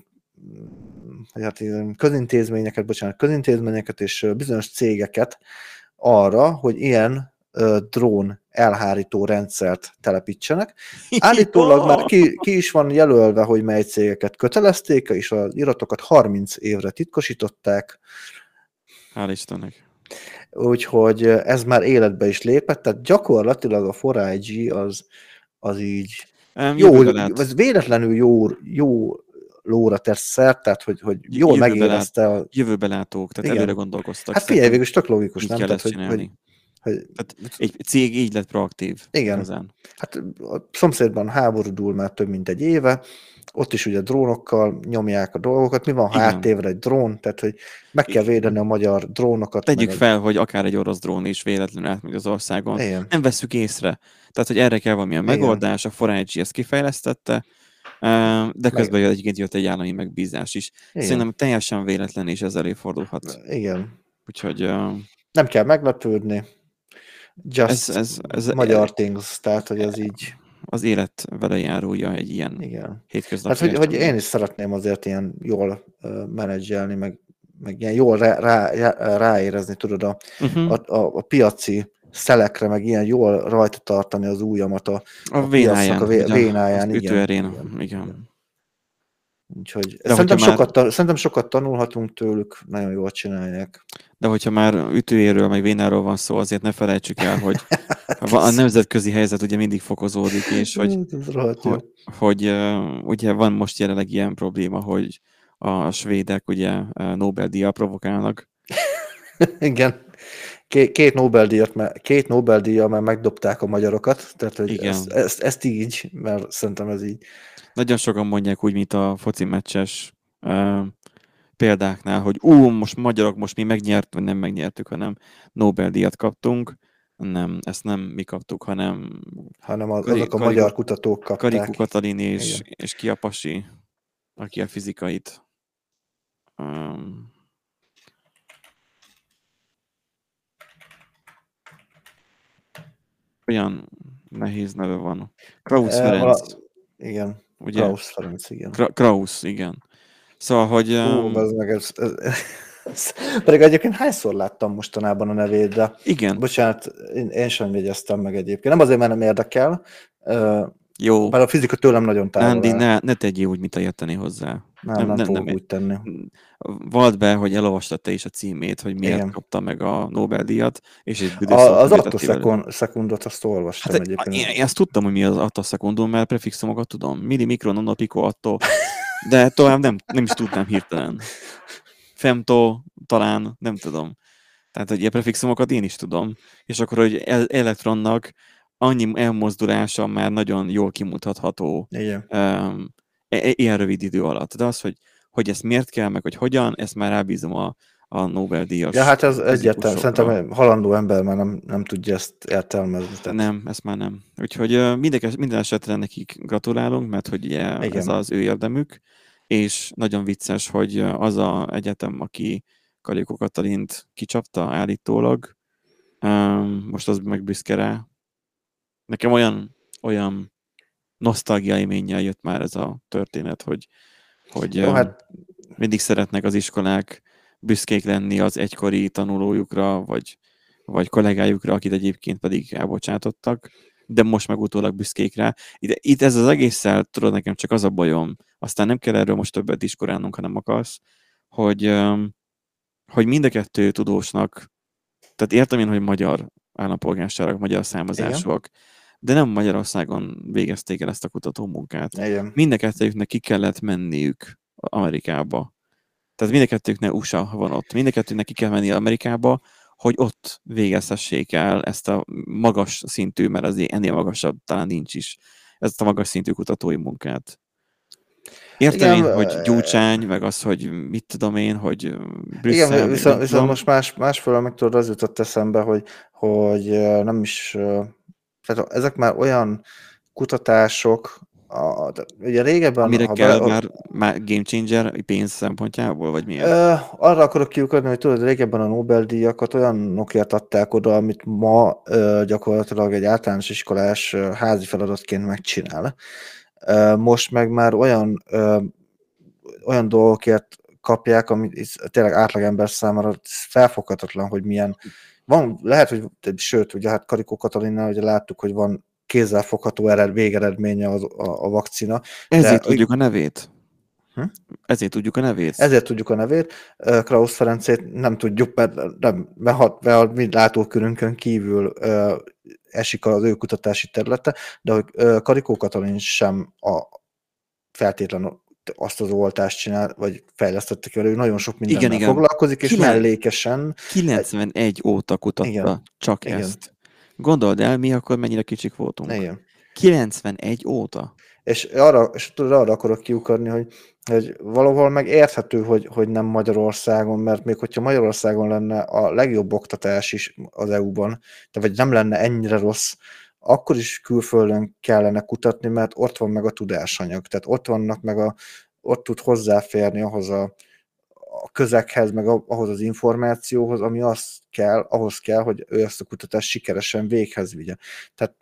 S2: hát közintézményeket, bocsánat, közintézményeket és bizonyos cégeket arra, hogy ilyen drón elhárító rendszert telepítsenek. Állítólag már ki, ki is van jelölve, hogy mely cégeket kötelezték, és az iratokat 30 évre titkosították,
S1: Hál' Istennek.
S2: úgyhogy ez már életbe is lépett, tehát gyakorlatilag a 4IG az, az így
S1: Um,
S2: jó,
S1: lát.
S2: ez véletlenül jó, jó lóra tesz szert, tehát hogy, hogy jól
S1: jövőbe
S2: megérezte a...
S1: Jövőbe látók, tehát
S2: Igen.
S1: előre gondolkoztak.
S2: Hát figyelj, végül is tök logikus, nem? Tehát, hogy,
S1: csinálni.
S2: Hogy, hogy,
S1: Egy cég így lett proaktív.
S2: Igen.
S1: Igazán.
S2: hát a szomszédban háborúdul már több mint egy éve, ott is ugye drónokkal nyomják a dolgokat. Mi van, ha
S1: Igen.
S2: egy drón? Tehát, hogy meg kell védeni a magyar drónokat.
S1: Tegyük
S2: meg
S1: fel, hogy akár egy orosz drón is véletlenül átmegy az országon.
S2: Egy... Igen.
S1: Nem vesszük észre. Tehát, hogy erre kell valamilyen
S2: Igen.
S1: megoldás, a 4 ezt kifejlesztette, de közben jött, egyébként jött egy állami megbízás is.
S2: Igen.
S1: Szerintem teljesen véletlen is ez előfordulhat.
S2: Igen.
S1: Úgyhogy ö,
S2: Nem kell meglepődni. Just
S1: Ez- ez- ez-
S2: magyar things, tehát, hogy ez így,
S1: az élet vele járója egy ilyen
S2: igen.
S1: hétköznapi.
S2: Hát, hogy, hogy én is szeretném azért ilyen jól uh, menedzselni, meg, meg ilyen jól rá, rá, rá- ráérezni, tudod, a,
S1: Uh-huh.
S2: a, a, a piaci szelekre, meg ilyen jól rajta tartani az ujjamat a,
S1: A
S2: a
S1: vénáján.
S2: piacnak a vé- vénáján,
S1: az
S2: igen, igen,
S1: igen. igen.
S2: Úgyhogy
S1: De
S2: szerintem,
S1: már-
S2: sokat, ta- szerintem sokat tanulhatunk tőlük, nagyon jól csinálják.
S1: De hogyha már ütőéről, meg vénáról van szó, azért ne felejtsük el, hogy a nemzetközi helyzet ugye mindig fokozódik, és hogy, hogy, hogy ugye van most jelenleg ilyen probléma, hogy a svédek ugye Nobel-díjjal provokálnak.
S2: Igen. Két, Nobel-díjat, már- két Nobel-díjjal már megdobták a magyarokat, tehát hogy
S1: Igen.
S2: ezt, ezt, ezt, így, mert szerintem ez így.
S1: Nagyon sokan mondják úgy, mint a foci meccses uh, példáknál, hogy ú, most magyarok, most mi megnyert, vagy nem megnyertük, hanem Nobel-díjat kaptunk. Nem, ezt nem mi kaptuk, hanem
S2: hanem az,
S1: Kari-
S2: azok a
S1: Kariku-
S2: magyar kutatók kapták.
S1: Karikú Katalin és,
S2: Igen.
S1: és ki a pasi, aki a fizikait. Um, olyan nehéz neve van. Krausz
S2: Eh,
S1: Ferenc,
S2: vala- Igen,
S1: ugye?
S2: Klaus Ferenc, igen.
S1: Kra- Krausz, igen. Szóval, hogy...
S2: Hú,
S1: Um,
S2: az meg ez, ez, ez, pedig egyébként hányszor láttam mostanában a nevét, de
S1: igen,
S2: bocsánat, én, én sem jegyeztem meg egyébként. Nem azért, mert nem érdekel,
S1: jó.
S2: bár a fizika tőlem nagyon távol
S1: Andy,
S2: áll.
S1: ne, ne tegyél úgy, mint a érteni hozzá.
S2: nem,
S1: nem-
S2: nem,
S1: nem-
S2: fogok
S1: nem-
S2: úgy tenni.
S1: Vald be, hogy elolvastad te is a címét, hogy miért
S2: Igen.
S1: kapta meg a Nobel-díjat, és egy
S2: A, az attoszekundot azt olvastam
S1: Hát
S2: egyébként.
S1: én, én ezt tudtam, hogy mi az attossekundum, mert prefixumokat tudom. Milli, mikro, nano, pico, atto. De tovább nem, nem is tudnám hirtelen. Femto, talán, nem tudom. Tehát, hogy ilyen prefixumokat én is tudom. És akkor, hogy el- elektronnak annyi elmozdulása már nagyon jól kimutatható
S2: Igen.
S1: um, ilyen rövid idő alatt. De az, hogy, hogy ezt miért kell, meg hogy hogyan, ezt már rábízom a, a Nobel-díjas
S2: Ja, hát ez egyértelmű. Szerintem halandó ember már nem, nem tudja ezt értelmezni. Tehát
S1: Nem, ezt már nem. Úgyhogy minden, minden esetre nekik gratulálunk, mert hogy ugye
S2: Igen.
S1: ez az ő érdemük, és nagyon vicces, hogy az a egyetem, aki Kalikó Katalint kicsapta állítólag, most az meg büszke rá. Nekem olyan, olyan nosztalgia élménnyel jött már ez a történet, hogy, hogy
S2: Jó, hát
S1: mindig szeretnek az iskolák büszkék lenni az egykori tanulójukra, vagy, vagy kollégájukra, akit egyébként pedig elbocsátottak, de most meg utólag büszkék rá. Itt, itt ez az egésszel, tudod, nekem csak az a bajom, aztán nem kell erről most többet diskorálnunk, ha nem akarsz, hogy, hogy mind a kettő tudósnak, tehát értem én, hogy magyar állampolgárságok, magyar származásúak, de nem Magyarországon végezték el ezt a kutató munkát
S2: igen.
S1: mind a kettőjüknek ki kellett menniük Amerikába. Tehát mind a kettőjüknek USA van ott. Mind a ki kell menni Amerikába, hogy ott végezhessék el ezt a magas szintű, mert azért ennél magasabb talán nincs is, ezt a magas szintű kutatói munkát. Értem
S2: Igen,
S1: én, hogy gyúcsány, meg az, hogy mit tudom én, hogy Brüsszel,
S2: Igen, viszont, viszont most más, másfelől meg tudod, az jutott eszembe, hogy, hogy nem is, tehát ezek már olyan kutatások, a, ugye régebben,
S1: Amire
S2: ha
S1: kell
S2: bele,
S1: már, már game changer pénz szempontjából, vagy miért?
S2: Ö, arra akarok kiukadni, hogy tudod, régebben a Nobel-díjakat olyanokért adták oda, amit ma ö, gyakorlatilag egy általános iskolás ö, házi feladatként megcsinál. Ö, most meg már olyan, ö, olyan dolgokért kapják, ami tényleg átlagember számára felfoghatatlan, hogy milyen. Van, lehet, hogy sőt, ugye hát Karikó Katalinnál ugye láttuk, hogy van kézzelfogható ered, végeredménye az, a, a vakcina.
S1: Ezért
S2: de-
S1: tudjuk a nevét.
S2: Hm?
S1: Ezért tudjuk a nevét.
S2: Ezért tudjuk a nevét, Krausz Ferencét nem tudjuk, mert, nem, mert, mert mi látókörünkön kívül ö, esik az ő kutatási területe, de hogy Karikó Katalin sem a feltétlenül azt az oltást csinál, vagy fejlesztette ki, ő nagyon sok mindennel
S1: Igen, igen.
S2: foglalkozik, és
S1: Kilen-
S2: mellékesen
S1: 91 óta kutatta
S2: Igen.
S1: csak
S2: Igen.
S1: ezt. Gondold el, mi akkor mennyire kicsik voltunk.
S2: igen.
S1: 91 óta.
S2: És arra, és tudod, arra akarok kiukadni, hogy, hogy valahol meg érthető, hogy, hogy nem Magyarországon, mert még hogyha Magyarországon lenne a legjobb oktatás is az EU-ban, de vagy nem lenne ennyire rossz, akkor is külföldön kellene kutatni, mert ott van meg a tudásanyag, tehát ott vannak meg a, ott tud hozzáférni ahhoz a, a közekhez, meg ahhoz az információhoz, ami az kell, ahhoz kell, hogy ő ezt a kutatást sikeresen véghez vigye. Tehát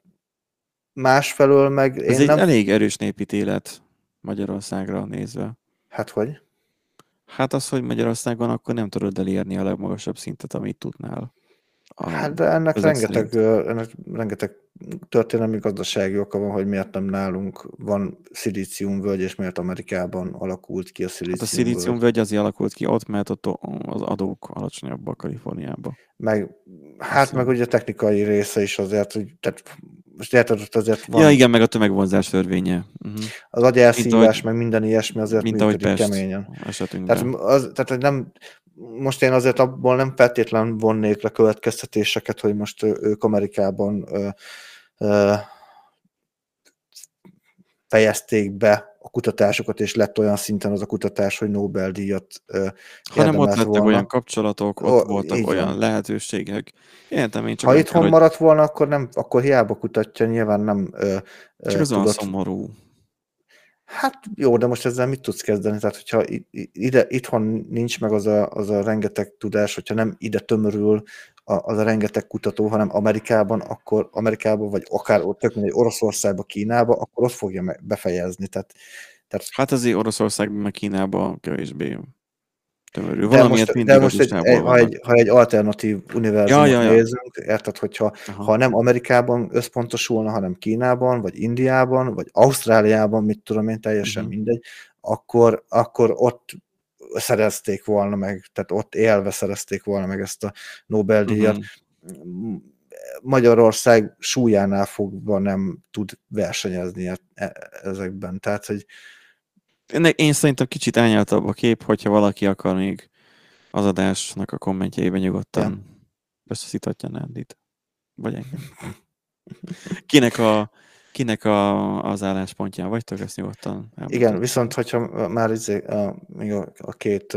S2: másfelől meg
S1: Ez
S2: én
S1: egy
S2: nem...
S1: elég erős népítélet Magyarországra nézve.
S2: Hát hogy?
S1: Hát az, hogy Magyarországon akkor nem tudod elérni a legmagasabb szintet, amit tudnál. A,
S2: Hát de ennek rengeteg, ennek rengeteg történelmi gazdasági oka van, hogy miért nem nálunk van szilíciumvölgy, és miért Amerikában alakult ki a
S1: hát a
S2: szilíciumvölgy.
S1: szilíciumvölgy azért alakult ki ott, mert ott az adók alacsonyabbak Kaliforniában.
S2: Meg, hát meg ugye a technikai része is azért, hogy tehát most érted, ott azért van
S1: Ja, igen, meg a tömegvonzás törvénye. Uh-huh.
S2: az agyelszívás,
S1: ahogy-
S2: meg minden ilyesmi azért
S1: Mint ahogy Pest
S2: keményen.
S1: esetünkben.
S2: Tehát, az, tehát nem, most én azért abból nem feltétlen vonnék le következtetéseket, hogy most ők Amerikában ö, ö, fejezték be a kutatásokat, és lett olyan szinten az a kutatás, hogy Nobel-díjat ö,
S1: Hanem ott lettek
S2: volna.
S1: olyan kapcsolatok, ott
S2: Ó,
S1: voltak
S2: így
S1: olyan lehetőségek. Értem, én csak,
S2: Ha itthon
S1: kell, hogy
S2: maradt volna, akkor, nem, akkor hiába kutatja, nyilván nem ö, ö,
S1: csak olyan
S2: tudott
S1: szomorú.
S2: Hát jó, de most ezzel mit tudsz kezdeni? Tehát, hogyha ide, itthon nincs meg az a, az a rengeteg tudás, hogyha nem ide tömörül a, az a rengeteg kutató, hanem Amerikában, akkor Amerikában, vagy akár ott, tök mindegy, Oroszországba, Kínába, akkor ott fogja befejezni. Tehát, tehát
S1: Hát azért Oroszországban, meg Kínában kevésbé tömörül.
S2: de most, de most egy, ha, egy, ha egy alternatív univerzumot
S1: Ja, ja, ja.
S2: nézünk, érted, hogyha
S1: Aha.
S2: ha nem Amerikában összpontosulna, hanem Kínában, vagy Indiában, vagy Ausztráliában, mit tudom én, teljesen
S1: Mhm.
S2: mindegy, akkor, akkor ott szerezték volna meg, tehát ott élve szerezték volna meg ezt a Nobel-díjat.
S1: Mhm.
S2: Magyarország súlyánál fogva nem tud versenyezni e- e- ezekben. Tehát, hogy
S1: én szerintem kicsit ányaltabb a kép, hogyha valaki akar még az adásnak a kommentjeiben nyugodtan összeszíthatja Nandit. Vagy engem. Kinek, a, kinek a, az álláspontján vagytok, ezt nyugodtan elmondhatjátok.
S2: igen, viszont hogyha már izé, a, még a, a két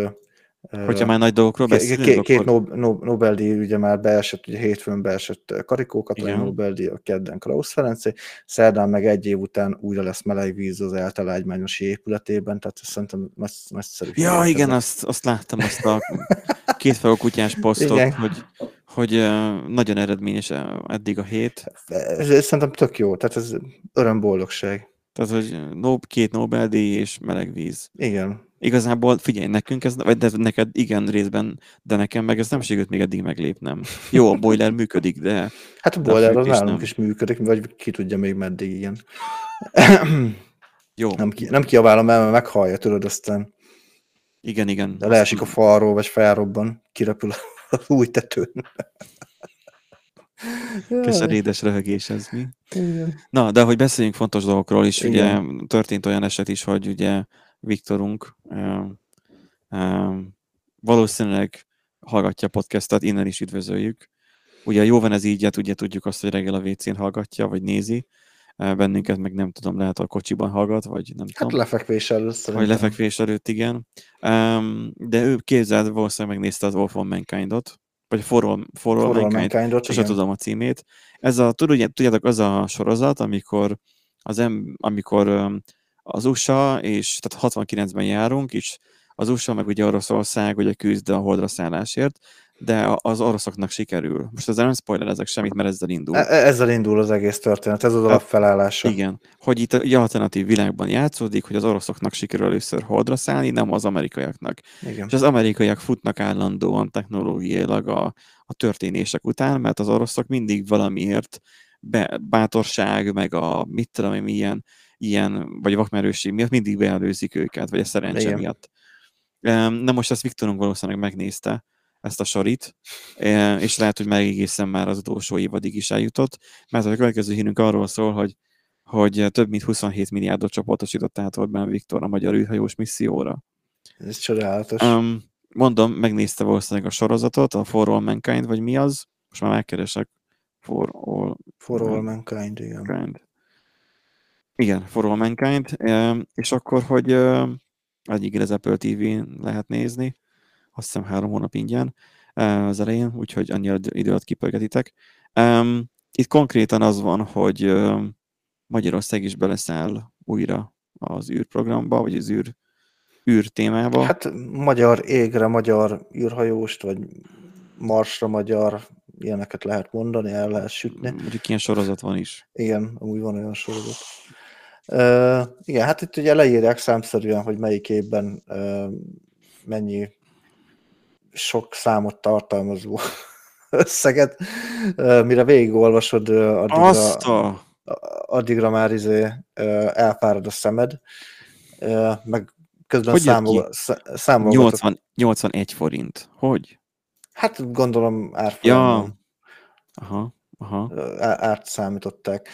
S1: Hogyha már nagy dolgokról beszélünk,
S2: Két, két
S1: akkor...
S2: Nob- Nob- Nobel-díj ugye már beesett, ugye hétfőn beesett Karikó Katalin. Nobel-díj, a kedden Krausz Ferencé, szerdán meg egy év után újra lesz meleg víz az eltalágymányosi épületében, tehát szerintem nagy, nagyszerű.
S1: Ja, igen,
S2: ezek.
S1: azt, azt láttam, azt a kétfejű kutyás posztot,
S2: Igen.
S1: hogy, hogy nagyon eredményes eddig a hét.
S2: Ez, ez szerintem tök jó, tehát ez örömboldogság.
S1: Tehát, hogy két Nobel-díj és meleg víz.
S2: Igen.
S1: Igazából figyelj, nekünk ez, vagy de neked igen részben, de nekem meg ez nem sikerült még eddig meglépnem. Jó, a boiler működik, de
S2: Hát a boiler az nálunk
S1: nem.
S2: is működik, vagy ki tudja még meddig ilyen.
S1: jó,
S2: nem, ki, nem kiabálom el, mert meghallja, tudod, aztán
S1: igen, igen.
S2: de leesik a falról, vagy felrobban, kirepül az új tetőn.
S1: Keserédes röhögés ez mi?
S2: Igen.
S1: Na, de hogy beszéljünk fontos dolgokról is, ugye
S2: Igen.
S1: történt olyan eset is, hogy ugye Viktorunk valószínűleg hallgatja a podcastot, innen is üdvözöljük. Ugye jó van ez így, hát ugye tudjuk azt, hogy reggel a WC-n hallgatja, vagy nézi, bennünket meg nem tudom, lehet a kocsiban hallgat, vagy nem
S2: Hát
S1: tudom.
S2: lefekvés előtt szerintem.
S1: Vagy lefekvés előtt, igen. De ő képzeld, valószínűleg megnézte az All Mankind-ot, vagy For All, For All
S2: For All
S1: Mankind,
S2: Mankind-ot,
S1: sose tudom a címét. Ez a, tudjátok, az a sorozat, amikor az em, amikor az USA, és tehát 69-ben járunk, és az USA meg ugye Oroszország ugye küzd a holdra szállásért, de az oroszoknak sikerül. Most ezzel nem spoilerezek semmit, mert ezzel indul.
S2: E- e- Ezzel indul az egész történet, ez az alapfelállása.
S1: Igen, hogy itt egy alternatív világban játszódik, hogy az oroszoknak sikerül először holdra szállni, nem az amerikaiaknak.
S2: Igen.
S1: És az amerikaiak futnak állandóan technológiailag a, a történések után, mert az oroszok mindig valamiért be, bátorság, meg a mit tudom én, ilyen, ilyen, vagy vakmerőség miatt mindig beelőzik őket, vagy a szerencse
S2: Igen.
S1: miatt. Na most ezt Viktorunk valószínűleg megnézte, ezt a sorit, e, és lehet, hogy már egészen már az utolsó évadig is eljutott, mert a következő hírünk arról szól, hogy hogy több mint 27 milliárdot csoportosított át Orbán Viktor a magyar űrhajós misszióra.
S2: Ez csodálatos.
S1: Um, mondom, megnézte valószínűleg a sorozatot, a For All Mankind, vagy mi az? Most már megkeresek. For All
S2: For all mankind, igen.
S1: Mankind. Igen, For All Mankind. És akkor, hogy egyik az Apple TV-n lehet nézni, azt hiszem három hónap ingyen uh, az elején, úgyhogy annyi id- idő alatt kipörgetitek. Itt konkrétan az van, hogy Magyarország is beleszáll újra az űrprogramba, vagy az űr, űr témába.
S2: Hát magyar égre, magyar űrhajóst, vagy marsra magyar, ilyeneket lehet mondani, el lehet sütni.
S1: Mondjuk ilyen sorozat van is.
S2: Igen, amúgy van olyan sorozat. Uh, igen, hát itt ugye leírják számszerűen, hogy melyik évben uh, mennyi sok számot tartalmazó összeget, uh, mire végigolvasod, uh, addigra,
S1: Azt a...
S2: addigra már izé, uh, elfárad a szemed, uh, meg közben
S1: Hogy
S2: számol, szá- számolgatok.
S1: 80, 81 forint. Hogy?
S2: Hát gondolom
S1: Ja.
S2: árfolyamon
S1: Aha, aha.
S2: árt számították.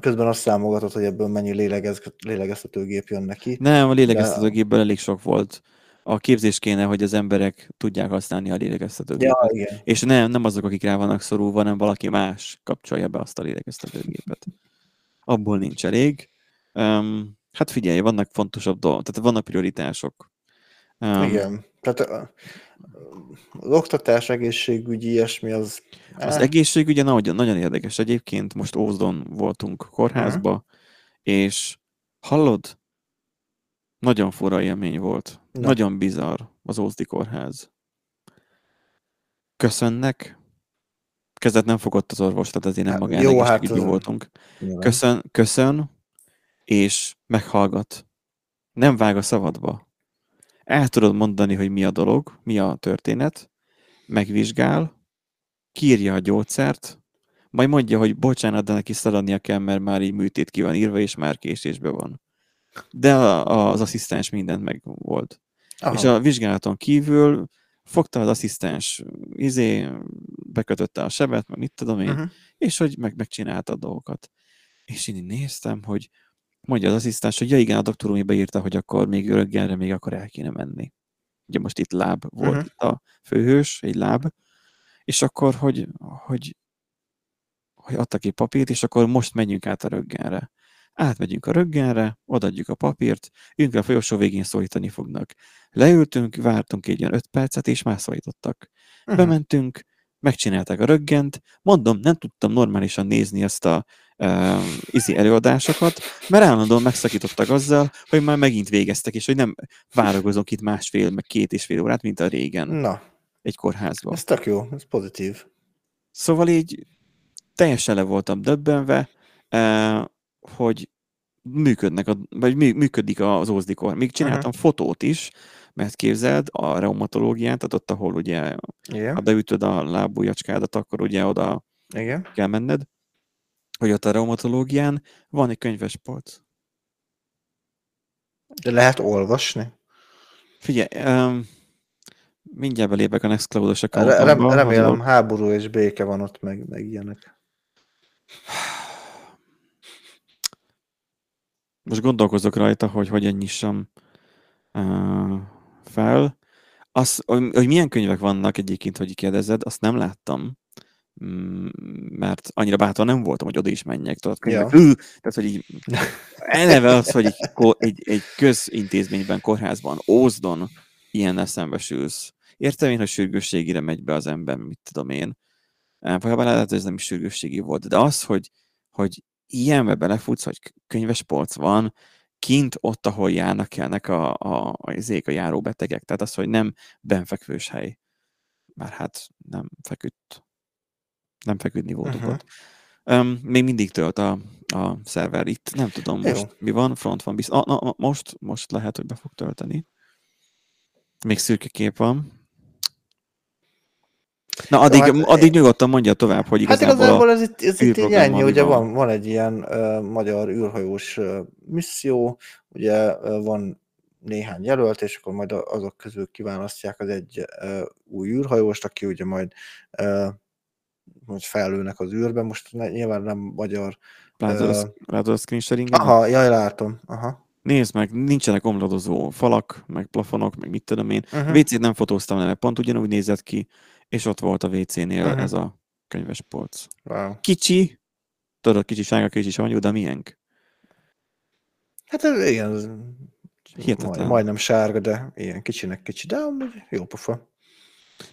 S2: Közben azt számolgatott, hogy ebből mennyi lélegez, lélegeztetőgép jön neki.
S1: Nem, a lélegeztetőgépből elég sok volt. A képzés kéne, hogy az emberek tudják használni a lélegeztetőgépet.
S2: Ja, igen.
S1: És nem, nem azok, akik rá vannak szorulva, hanem valaki más kapcsolja be azt a lélegeztetőgépet. Abból nincs elég. Um, hát figyelj, vannak fontosabb dolgok, tehát vannak prioritások. Um,
S2: Igen. Tehát az oktatás, egészségügyi, ilyesmi az...
S1: Az
S2: eh,
S1: egészségügye nagyon, nagyon érdekes egyébként. Most Ózdon voltunk kórházba, és hallod? Nagyon fura élmény volt.
S2: Na.
S1: Nagyon bizarr az Ózdi kórház. Köszönnek. Kezdet nem fogott az orvos, tehát ezért nem
S2: Hát,
S1: magán
S2: jó, hát
S1: voltunk.
S2: nyilván.
S1: Köszön, köszön, és meghallgat. Nem vág a szavadba. El tudod mondani, hogy mi a dolog, mi a történet, megvizsgál, kírja a gyógyszert, majd mondja, hogy bocsánat, de neki szaladnia kell, mert már így műtét ki van írva, és már késésben van. De az asszisztens mindent meg volt.
S2: Aha.
S1: És a vizsgálaton kívül fogta az asszisztens, izé, bekötötte a sebet, meg mit tudom én,
S2: Uh-huh.
S1: és hogy meg, megcsinálta a dolgokat. És én néztem, hogy mondja az asszisztens, hogy ja igen, a doktor úr beírta, hogy akkor még röntgenre még akkor el kéne menni. Ugye most itt láb volt
S2: Mhm.
S1: itt a főhős, egy láb, és akkor, hogy, hogy, hogy adtak egy papírt, és akkor most menjünk át a röntgenre. Átmegyünk a röntgenre, odaadjuk a papírt, ülünk a folyosó végén szólítani fognak. Leültünk, vártunk egy olyan öt percet, és már szólítottak.
S2: Mhm.
S1: Bementünk, megcsinálták a röggent, mondom, nem tudtam normálisan nézni ezt a uh, izi előadásokat, mert állandóan megszakítottak azzal, hogy már megint végeztek, és hogy nem várogozok itt másfél, meg két és fél órát, mint a régen
S2: Na,
S1: egy kórházban.
S2: ez tök jó, ez pozitív.
S1: Szóval így teljesen le voltam döbbenve, eh, hogy működnek, a, vagy mű, működik az ózdikor. Még csináltam fotót is, mert képzeld, a reumatológián, tehát ott, ahol ugye, ha
S2: Igen,
S1: beütöd a lábújacskádat, akkor ugye oda
S2: igen.
S1: kell menned, hogy ott a reumatológián van egy könyvespolc.
S2: De lehet olvasni?
S1: Figyelj, um, mindjárt belépek a Nextcloud-os
S2: rem- remélem háború és béke van ott, meg, meg ilyenek.
S1: Most gondolkozok rajta, hogy hogyan nyissam uh, fel. Az, hogy hogy milyen könyvek vannak egyébként, hogy kérdezed, azt nem láttam, mert annyira bátor nem voltam, hogy oda is menjek. Tudod, könyvek.
S2: Ja.
S1: Hű, tehát, hogy így, eleve az, hogy egy, egy, egy közintézményben, kórházban, Ózdon ilyennel szembesülsz. Értem én, hogy sürgősségire megy be az ember, mit tudom én. Valójában lehet, hogy ez nem is sürgősségi volt, de az, hogy, hogy ilyenbe belefutsz, hogy könyves polc van, kint ott, ahol járnak elnek a, a, a, izék, a járóbetegek. Tehát az, hogy nem benfekvős hely. Már hát nem feküdt. Nem feküdni volt
S2: Mhm.
S1: uh-huh. ott. Um, még mindig tölt a, a szerver itt. Nem tudom
S2: Jó.
S1: most mi van, front van biztos. Ah, na, most, most lehet, hogy be fog tölteni. Még szürke kép van. Na, addig,
S2: hát,
S1: hát, addig nyugodtan mondja tovább, hogy
S2: Hát
S1: igazából,
S2: igazából ez itt, ez itt így ennyi, ugye
S1: van?
S2: van, van egy ilyen uh, magyar űrhajós uh, misszió, ugye uh, van néhány jelölt, és akkor majd azok közül kiválasztják az egy uh, új űrhajóst, aki ugye majd uh, hogy felülnek az űrbe, most nyilván nem magyar.
S1: látod,
S2: ö,
S1: a, látod a screen sharing
S2: Aha, jaj, látom. Aha.
S1: Nézd meg, nincsenek omladozó falak, meg plafonok, meg mit tudom én.
S2: Uh-huh.
S1: Uh-huh. WC-t nem fotóztam le, pont ugyanúgy nézett ki, és ott volt a WC-nél
S2: Mhm.
S1: uh-huh. ez a könyves polc.
S2: Wow.
S1: Kicsi, tudod, kicsi sága, kicsi savanyú, de miénk?
S2: Hát igen,
S1: Hihetetlen.
S2: majd, majdnem sárga, de ilyen kicsinek kicsi, de amúgy jó pofa.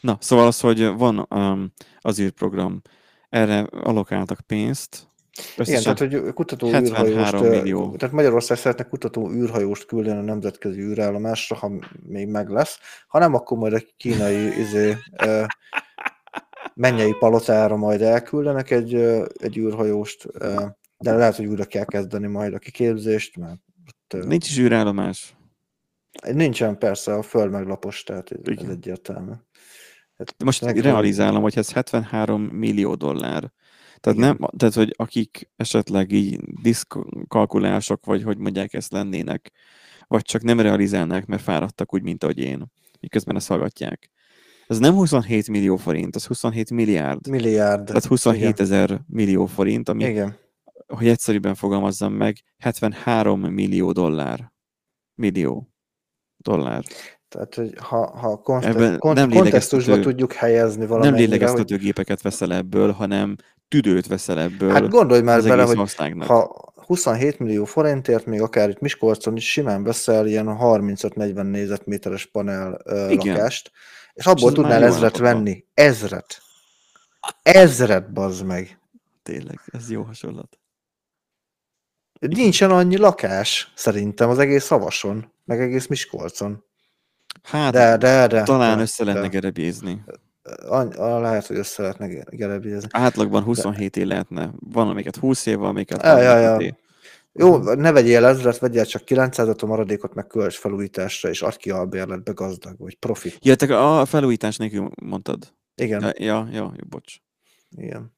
S1: Na, szóval az, hogy van um, az űrprogram, erre alokáltak pénzt.
S2: Igen,
S1: Összesen
S2: tehát hogy kutató
S1: 73
S2: űrhajóst,
S1: millió.
S2: tehát Magyarország szeretne kutató űrhajóst küldeni a nemzetközi űrállomásra, ha még meg lesz. Ha nem, akkor majd a kínai izé, mennyei palotára majd elküldenek egy, egy űrhajóst, de lehet, hogy újra kell kezdeni majd a kiképzést, mert ott,
S1: nincs is űrállomás.
S2: nincsen persze a föld meglapos, tehát ez
S1: Igen.
S2: egyértelmű. Hát
S1: most
S2: meg-
S1: realizálom, hogy ez 73 millió dollár. Tehát,
S2: Igen.
S1: nem, tehát, hogy akik esetleg így diszkalkulások, vagy hogy mondják ezt lennének, vagy csak nem realizálnák, mert fáradtak úgy, mint ahogy én, miközben ezt hallgatják. Ez nem 27 millió forint, az 27 milliárd.
S2: Milliárd.
S1: Tehát 27 ezer millió forint, ami,
S2: Igen.
S1: hogy egyszerűbben fogalmazzam meg, 73 millió dollár. Millió dollár.
S2: Tehát, hogy ha, ha konte-
S1: Ebben
S2: kont-
S1: nem
S2: kontextusba tudjuk helyezni
S1: Nem
S2: valamennyire, hogy
S1: lélegeztetőgépeket veszel ebből, hanem tüdőt veszel ebből
S2: Hát gondolj már bele, hogy ha 27 millió forintért még akár itt Miskolcon is simán veszel ilyen 35-40 négyzetméteres panel ö,
S1: Igen.
S2: lakást, és abból
S1: már
S2: tudnál ezret venni. Ezret. Ezret, bazd meg.
S1: Tényleg, ez jó hasonlat.
S2: Nincsen annyi lakás, szerintem, az egész Szavason, meg egész Miskolcon.
S1: Hát,
S2: De, de, de.
S1: talán
S2: de,
S1: össze lehetne
S2: de.
S1: gerebézni.
S2: Lehet, hogy össze lehetne ge- gerebézni.
S1: Átlagban 27 év lehetne. Van amiket 20 év, van amiket
S2: Ja, ja,
S1: 35
S2: ja.
S1: év.
S2: Jó, ne vegyél ezret, vegyél csak 900 a maradékot, meg kölcs felújításra, és adj ki albérletbe gazdag, vagy profit.
S1: Ja, te a felújítás nélkül mondtad.
S2: Igen,
S1: Ja, ja, ja jó, bocs.
S2: igen.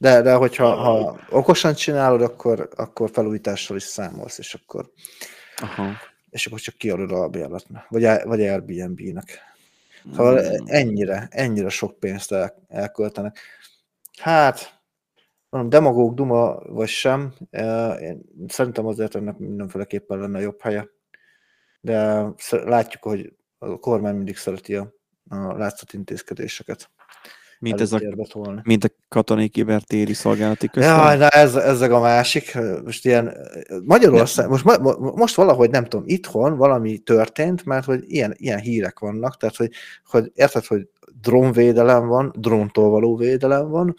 S2: De, de hogyha ha okosan csinálod, akkor, akkor felújítással is számolsz, és akkor,
S1: Aha.
S2: És akkor csak kiadod albérletnek, vagy, Air- vagy Airbnb-nek. Szóval
S1: Mm.
S2: ennyire, ennyire sok pénzt el, elköltenek. Hát, mondom, demagóg duma vagy sem, eh, én szerintem azért ennek mindenféleképpen lenne jobb helye. De látjuk, hogy a kormány mindig szereti a, a látszat intézkedéseket.
S1: Mint, ez a,
S2: tolni.
S1: mint a katonai kibertéri szolgálati központ.
S2: Ja, na ez, ez a másik. Most ilyen Magyarország, most, most valahogy nem tudom, itthon valami történt, mert hogy ilyen, ilyen hírek vannak, tehát hogy, hogy érted, hogy drónvédelem van, dróntól való védelem van,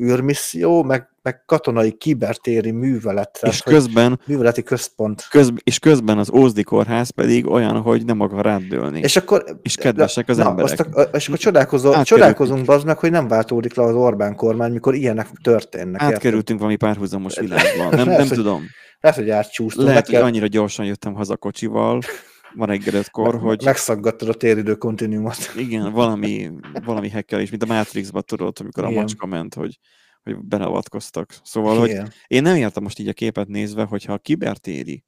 S2: űrmisszió, meg, meg katonai kibertéri művelet, tehát
S1: és közben,
S2: műveleti központ.
S1: köz, és közben az Ózdi kórház pedig olyan, hogy nem akar rád dőlni.
S2: És akkor
S1: És kedvesek az
S2: na,
S1: emberek.
S2: Azt a, és akkor
S1: Átkerültünk.
S2: csodálkozunk bazd meg, hogy nem váltódik le az Orbán kormány, mikor ilyenek történnek.
S1: Átkerültünk valami párhuzamos világban. Nem,
S2: Lehet,
S1: nem tudom.
S2: Lehet, hogy átcsúsztunk.
S1: Lehet,
S2: meg
S1: hogy
S2: kell-
S1: annyira gyorsan jöttem haza kocsival, ma reggel ötkor, hogy
S2: Megszaggattad a téridő kontinuumot.
S1: igen, valami, valami hekkelés, mint a Matrixba tudod, amikor a
S2: Igen.
S1: macska ment, hogy, hogy beleavatkoztak. Szóval, hogy én nem értem most így a képet nézve, hogyha a kibertéri,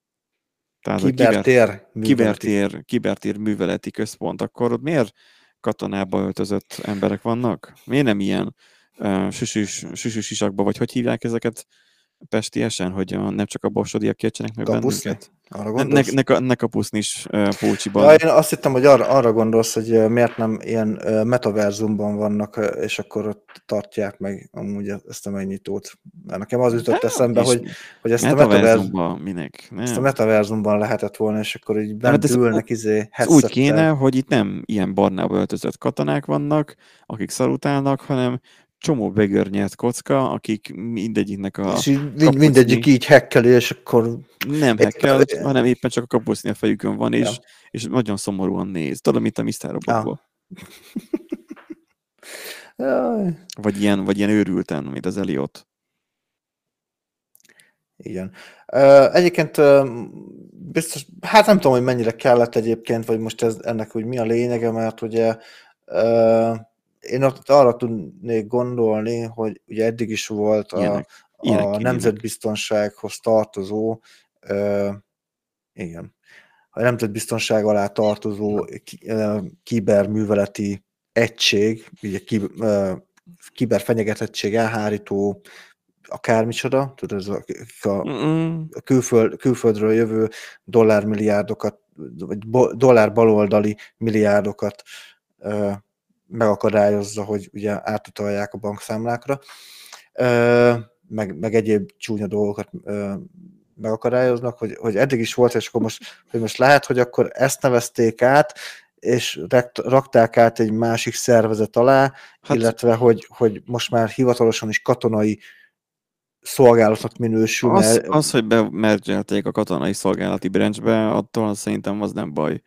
S1: tehát a kiber,
S2: Kibertér.
S1: kibertér, kibertér műveleti központ, akkor ott miért katonába öltözött emberek vannak? Miért nem ilyen uh, süsűs, süsűs sisakba, vagy hogy hívják ezeket? Pestiesen, hogy a, nem csak a borsodiak értsenek meg
S2: Kapuszni?
S1: bennünket?
S2: Arra gondolsz?
S1: ne, ne, ne kapuszni is uh, Pócsiban.
S2: Ja, én azt hittem, hogy arra, arra gondolsz, hogy miért nem ilyen ö, metaverzumban vannak, és akkor ott tartják meg amúgy ezt a megnyitót. Mert nekem az jutott
S1: Hát,
S2: eszembe, hogy, hogy ezt a, metaverz,
S1: Metaverzumban minek? Nem.
S2: ezt a metaverzumban lehetett volna, és akkor így
S1: hát
S2: bent
S1: ez
S2: ülnek izé
S1: Ez úgy kéne, hogy itt nem ilyen barnába öltözött katonák vannak, akik szalutálnak, hanem csomó begörnyelt kocka, akik mindegyiknek a
S2: És így mind,
S1: kapuszni-
S2: mindegyik így hekkeli, és akkor
S1: nem hekkel, hanem éppen csak a kapuszni a fejükön van, és,
S2: Ja.
S1: és nagyon szomorúan néz. Tudod, mint a Mr. Robotból.
S2: Jaj,
S1: Vagy ilyen, vagy ilyen őrülten, mint az Eliot.
S2: igen. Egyébként biztos, hát nem tudom, hogy mennyire kellett egyébként, vagy most ez, ennek hogy mi a lényege, mert ugye én ott arra tudnék gondolni, hogy ugye eddig is volt a,
S1: Ilyenek.
S2: A nemzetbiztonsághoz tartozó, ö, igen, a nemzetbiztonság alá tartozó ki- ö, kiberműveleti egység, ugye ki, ö, kiberfenyegetettség elhárító akármicsoda, tudod, ez a, a, a külföld, külföldről jövő dollármilliárdokat, vagy dollár baloldali milliárdokat ö, megakadályozza, hogy ugye átutalják a bankszámlákra, meg, meg egyéb csúnya dolgokat megakadályoznak, hogy, hogy eddig is volt, és akkor most, hogy most lehet, hogy akkor ezt nevezték át, és rakták át egy másik szervezet alá,
S1: hát,
S2: illetve hogy, hogy most már hivatalosan is katonai szolgálatnak minősül,
S1: Az,
S2: mert
S1: az, hogy bemergelték a katonai szolgálati branchbe, attól szerintem az nem baj.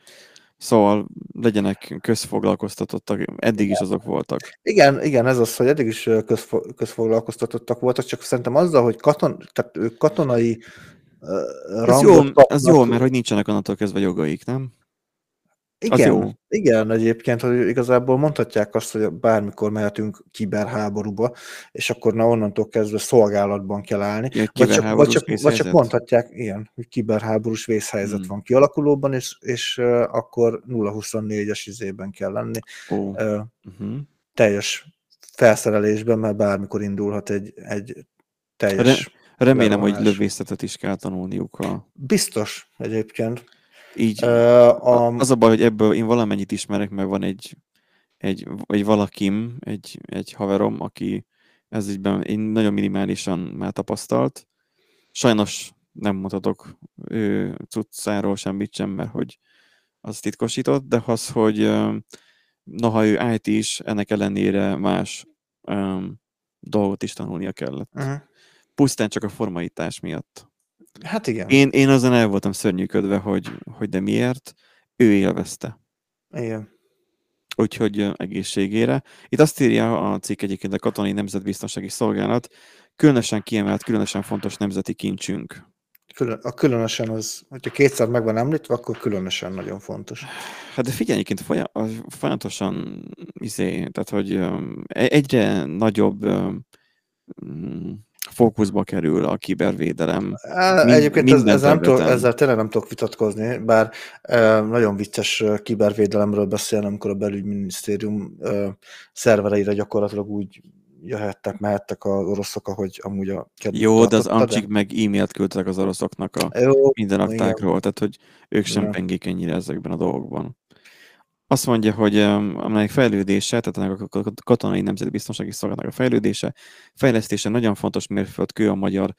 S1: Szóval legyenek közfoglalkoztatottak, eddig is azok voltak.
S2: Igen, igen, ez az, hogy eddig is közfo- közfoglalkoztatottak voltak, csak szerintem azzal, hogy katon, tehát ők katonai uh,
S1: Ez jó, ez jó, mert hogy nincsenek onnantól kezdve jogaik, nem?
S2: Igen,
S1: az jó.
S2: Igen, egyébként, hogy igazából mondhatják azt, hogy bármikor mehetünk kiberháborúba, és akkor na onnantól kezdve szolgálatban kell állni.
S1: Ilyen
S2: Vagy csak, vagy, csak, vagy csak mondhatják, igen, hogy kiberháborús vészhelyzet
S1: Hmm.
S2: van kialakulóban, és, és uh, akkor 0-24-es izében kell lenni.
S1: Ó,
S2: Uh,
S1: uh-huh.
S2: teljes felszerelésben, mert bármikor indulhat egy, egy teljes...
S1: Remélem, hogy
S2: Lerohanás.
S1: lövészetet is kell tanulniuk. A...
S2: Biztos egyébként.
S1: Így,
S2: Ö, a,
S1: az a baj, hogy ebből én valamennyit ismerek, mert van egy, egy, egy valakim, egy, egy haverom, aki ez ügyben én nagyon minimálisan már tapasztalt. Sajnos nem mutatok ő cuccáról semmit sem, mert hogy az titkosított, de az, hogy noha ő IT is, ennek ellenére más um, dolgot is tanulnia kellett.
S2: uh-huh.
S1: Pusztán csak a formalitás miatt.
S2: Hát igen.
S1: Én, én azon el voltam szörnyűködve, hogy, hogy de miért. Ő élvezte.
S2: igen.
S1: Úgyhogy egészségére. Itt azt írja a cikk egyébként a Katonai Nemzetbiztonsági Szolgálat, különösen kiemelt, különösen fontos nemzeti kincsünk.
S2: Külön, a különösen az, hogyha kétszer meg van említve, akkor különösen nagyon fontos.
S1: Hát de figyelj, egyébként folyamatosan izé, tehát hogy e- egyre nagyobb mm, fókuszba kerül a kibervédelem. Mind-
S2: Egyébként ez, ezzel, nem tudok, ezzel tényleg nem tudok vitatkozni, bár nagyon vicces kibervédelemről beszélni, amikor a belügyminisztérium szervereire gyakorlatilag úgy jöhettek, mehettek az oroszok, ahogy amúgy a kedvük
S1: Jó, de az amcsik meg e-mailt küldtek az oroszoknak a
S2: Jó,
S1: minden
S2: igen.
S1: aktákról, tehát hogy ők sem
S2: Igen.
S1: pengik ennyire ezekben a dolgokban. Azt mondja, hogy öm, amelyik fejlődése, tehát ennek a kat- katonai nemzetbiztonsági szolgálatnak a fejlődése, fejlesztése nagyon fontos mérföldkő a magyar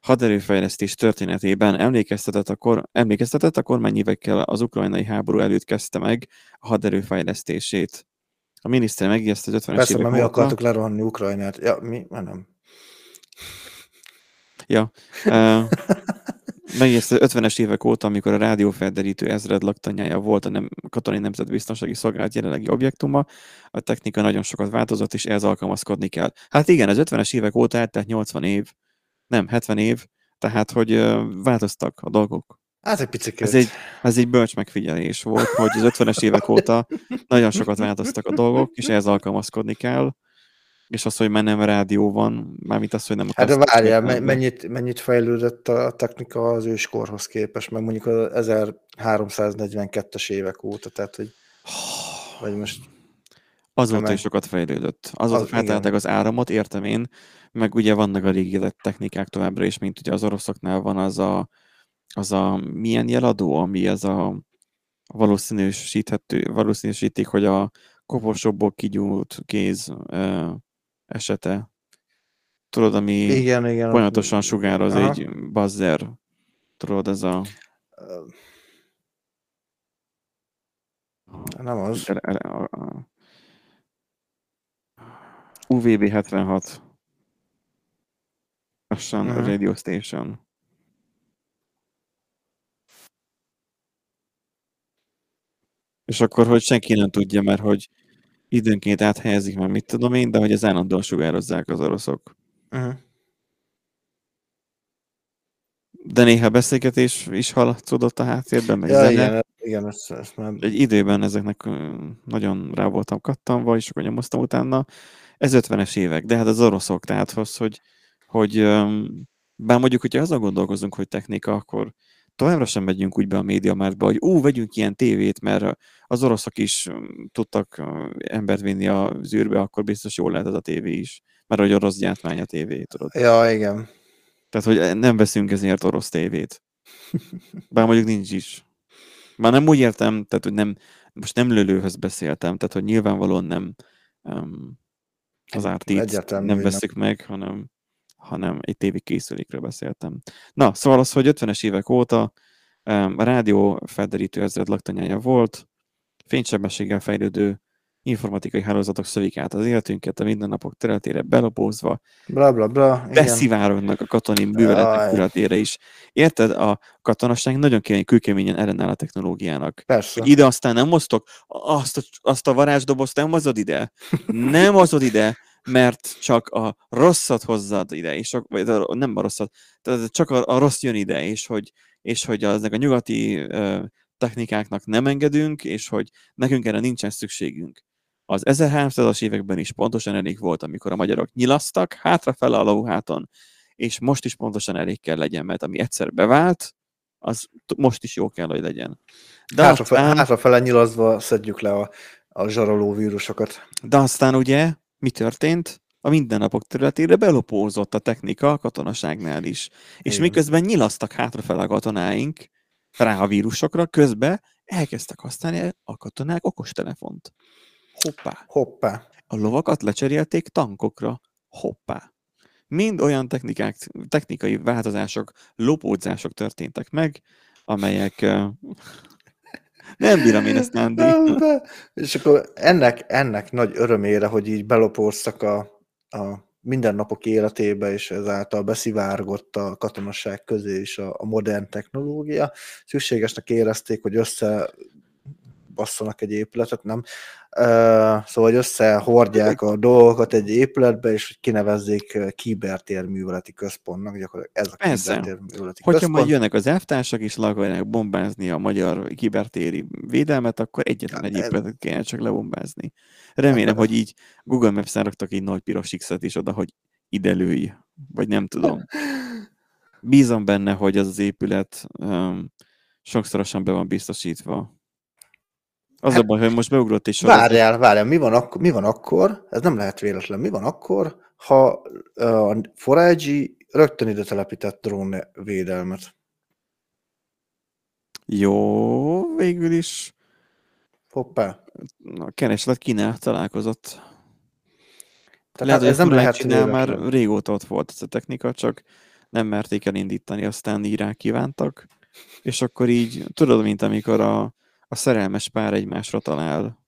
S1: haderőfejlesztés történetében emlékeztetett a, kor, emlékeztetett a kormány évekkel az ukrajnai háború előtt kezdte meg a haderő fejlesztését. A miniszter megjegyezte, hogy 50-es
S2: Persze,
S1: évek
S2: mert mi akartuk lerohanni Ukrajnát. Ja, mi? Már nem.
S1: Ja. Uh, megjegyezte 50-es évek óta, amikor a rádiófelderítő ezred laktanyája volt a nem, katonai nemzetbiztonsági szolgálat jelenlegi objektuma, a technika nagyon sokat változott, és ehhez alkalmazkodni kell. Hát igen, az 50-es évek óta eltelt 80 év, nem, 70 év, tehát, hogy változtak a dolgok.
S2: Hát egy picit.
S1: Ez egy, ez egy bölcs megfigyelés volt, hogy az 50-es évek óta nagyon sokat változtak a dolgok, és ehhez alkalmazkodni kell, és az, hogy már nem rádió van, mármint az, hogy nem
S2: Hát de várjál, me- mennyit, mennyit fejlődött a technika az őskorhoz képest, meg mondjuk az 1342-es évek óta, tehát hogy vagy most
S1: Azóta
S2: meg-
S1: is sokat fejlődött. Azóta
S2: Az-
S1: feltalálták az áramot, értem én, meg ugye vannak a régi technikák továbbra is, mint ugye az oroszoknál van az a, az a milyen jeladó, ami ez a valószínűsíthető, valószínűsítik, hogy a koporsóból kigyúlt kéz ö, esete. Tudod, ami
S2: Igen, igen.
S1: folyamatosan sugároz
S2: Aha.
S1: egy buzzer. Tudod, ez a
S2: Nem az.
S1: UVB 76. Lassan
S2: Mhm.
S1: Radio Station. És akkor, hogy senki nem tudja, mert hogy időnként áthelyezik, mert mit tudom én, de hogy az állandóan sugározzák az oroszok.
S2: Uh-huh.
S1: De néha beszélgetés is hallatszódott a háttérben, meg
S2: Ja,
S1: zene.
S2: igen, igen, ezt, ezt már...
S1: Egy időben ezeknek nagyon rá voltam kattanva, és akkor nyomoztam utána. Ez 50-es évek, de hát az oroszok, tehát az, hogy, hogy bár mondjuk, hogyha azon gondolkozunk, hogy technika, akkor továbbra sem megyünk úgy be a médiamártba, hogy ú, vegyünk ilyen tévét, mert az oroszok is öm, tudtak embert vinni a zűrbe, akkor biztos jól lehet ez a tévé is. Mert hogy orosz gyártmány a tévé, tudod.
S2: Ja, igen.
S1: Tehát, hogy nem veszünk ezért orosz tévét. Bár mondjuk nincs is. Már nem úgy értem, tehát, hogy nem, most nem lölőhöz beszéltem, tehát, hogy nyilvánvalóan nem um, az
S2: Egyértelmű,
S1: nem
S2: hogy nem.
S1: veszük meg, hanem, hanem egy tévé készülékről beszéltem. Na, szóval az, hogy 50-es évek óta a rádió felderítő ezred laktanyája volt, fénysebességgel fejlődő informatikai hálózatok szövik át az életünket a mindennapok területére belopózva,
S2: Bla, bla, bla.
S1: Beszivárognak a katonai műveletek területére is. Érted? A katonaság nagyon kemény, kőkeményen ellenáll a technológiának.
S2: Persze.
S1: Hogy ide aztán nem hoztok, azt a, azt a varázsdobozt nem hozod ide. Nem hozod ide, mert csak a rosszat hozzad ide, és a, vagy a- nem a rosszat, tehát csak a, a rossz jön ide, és hogy, és hogy aznak a nyugati ö, technikáknak nem engedünk, és hogy nekünk erre nincsen szükségünk. Az 1300-as években is pontosan elég volt, amikor a magyarok nyilasztak hátrafele a lóháton, és most is pontosan elég kell legyen, mert ami egyszer bevált, az most is jó kell, hogy legyen. De
S2: Hátrafele,
S1: aztán,
S2: hátrafele nyilazva szedjük le a, a zsaroló vírusokat.
S1: de aztán ugye mi történt? A mindennapok területére belopózott a technika a katonaságnál is. És
S2: Igen.
S1: miközben nyilasztak hátrafele a katonáink rá a vírusokra, közben elkezdtek használni a katonák okostelefont. Hoppá!
S2: Hoppá.
S1: A lovakat lecserélték tankokra. Hoppá! Mind olyan technikák, technikai változások, lopódzások történtek meg, amelyek... Nem bírom én ezt,
S2: de- És akkor ennek, ennek nagy örömére, hogy így belopóztak a, a mindennapok életébe, és ezáltal beszivárgott a katonasság közé is a, a modern technológia. Szükségesnek érezték, hogy össze basszanak egy épületet, nem? Szóval, hogy összehordják a dolgokat egy épületbe, és hogy kinevezzék kibertérműveleti központnak, gyakorlatilag ez a
S1: Persze.
S2: kibertérműveleti
S1: Hogyha
S2: központ.
S1: majd jönnek az elvtársak és le akarják bombázni a magyar kibertéri védelmet, akkor egyetlen egy
S2: Ja, ez-
S1: épületet kéne csak lebombázni. Remélem,
S2: Ebben-
S1: hogy így Google Maps-en raktak egy nagy piros X-et is oda, hogy ide lőj, vagy nem tudom. Bízom benne, hogy az az épület um, sokszorosan be van biztosítva. Az a
S2: Hát-
S1: baj, hogy most beugrott sorozat.
S2: Várjál, várjál, mi van, akkor, mi van akkor, ez nem lehet véletlen, mi van akkor, ha a Forage rögtön ide telepített drónvédelmet?
S1: Jó, végül is
S2: Hoppá.
S1: a kereslet Kínál találkozott.
S2: Tehát
S1: Lehet,
S2: ez nem lehet
S1: Csinál már régóta ott volt ez a technika, csak nem merték elindítani, aztán így rá kívántak. És akkor így, tudod, mint amikor a, a szerelmes pár egymásra talál,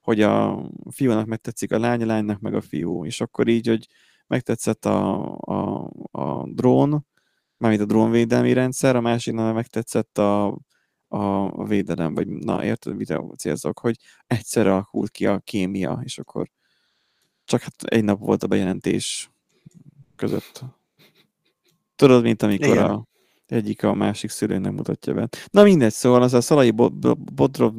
S1: hogy a fiúnak megtetszik a lány, a lánynak meg a fiú, és akkor így, hogy megtetszett a, a, a drón, mármint a drónvédelmi rendszer, a másiknak megtetszett a, a, védelem, vagy na, érted, mit célzok, hogy egyszerre alakult ki a kémia, és akkor csak hát egy nap volt a bejelentés között. Tudod, mint amikor
S2: Igen.
S1: a egyik a másik szülőnek mutatja be. Na mindegy, szóval az a Szalai Bo- Bo- Bodrov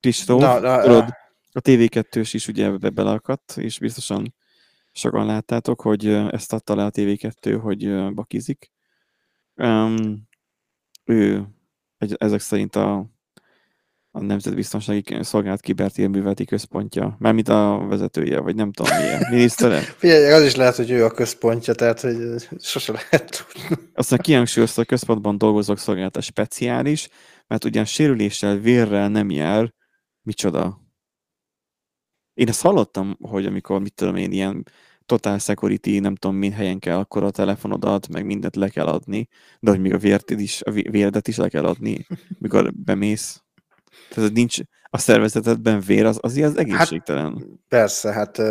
S1: Kristóf,
S2: Na, na,
S1: tudod, a TV2-s is ugye ebbe belakadt, és biztosan sokan láttátok, hogy ezt adta le a TV2, hogy bakizik. Um, ő egy, ezek szerint a a Nemzetbiztonsági Szolgálat Kibertélműveleti Központja, mármint a vezetője, vagy nem tudom milyen, minisztere.
S2: Figyelj, az is lehet, hogy ő a központja, tehát hogy sose lehet tudni.
S1: Aztán kihangsúlyozta, a központban dolgozók szolgálata speciális, mert ugyan sérüléssel, vérrel nem jár, micsoda. Én ezt hallottam, hogy amikor, mit tudom én, ilyen total security, nem tudom, min helyen kell akkor a telefonodat, meg mindent le kell adni, de hogy még a vért is, a véredet is le kell adni, mikor bemész. Tehát nincs a szervezetedben vér, az, az az egészségtelen. Hát,
S2: persze, hát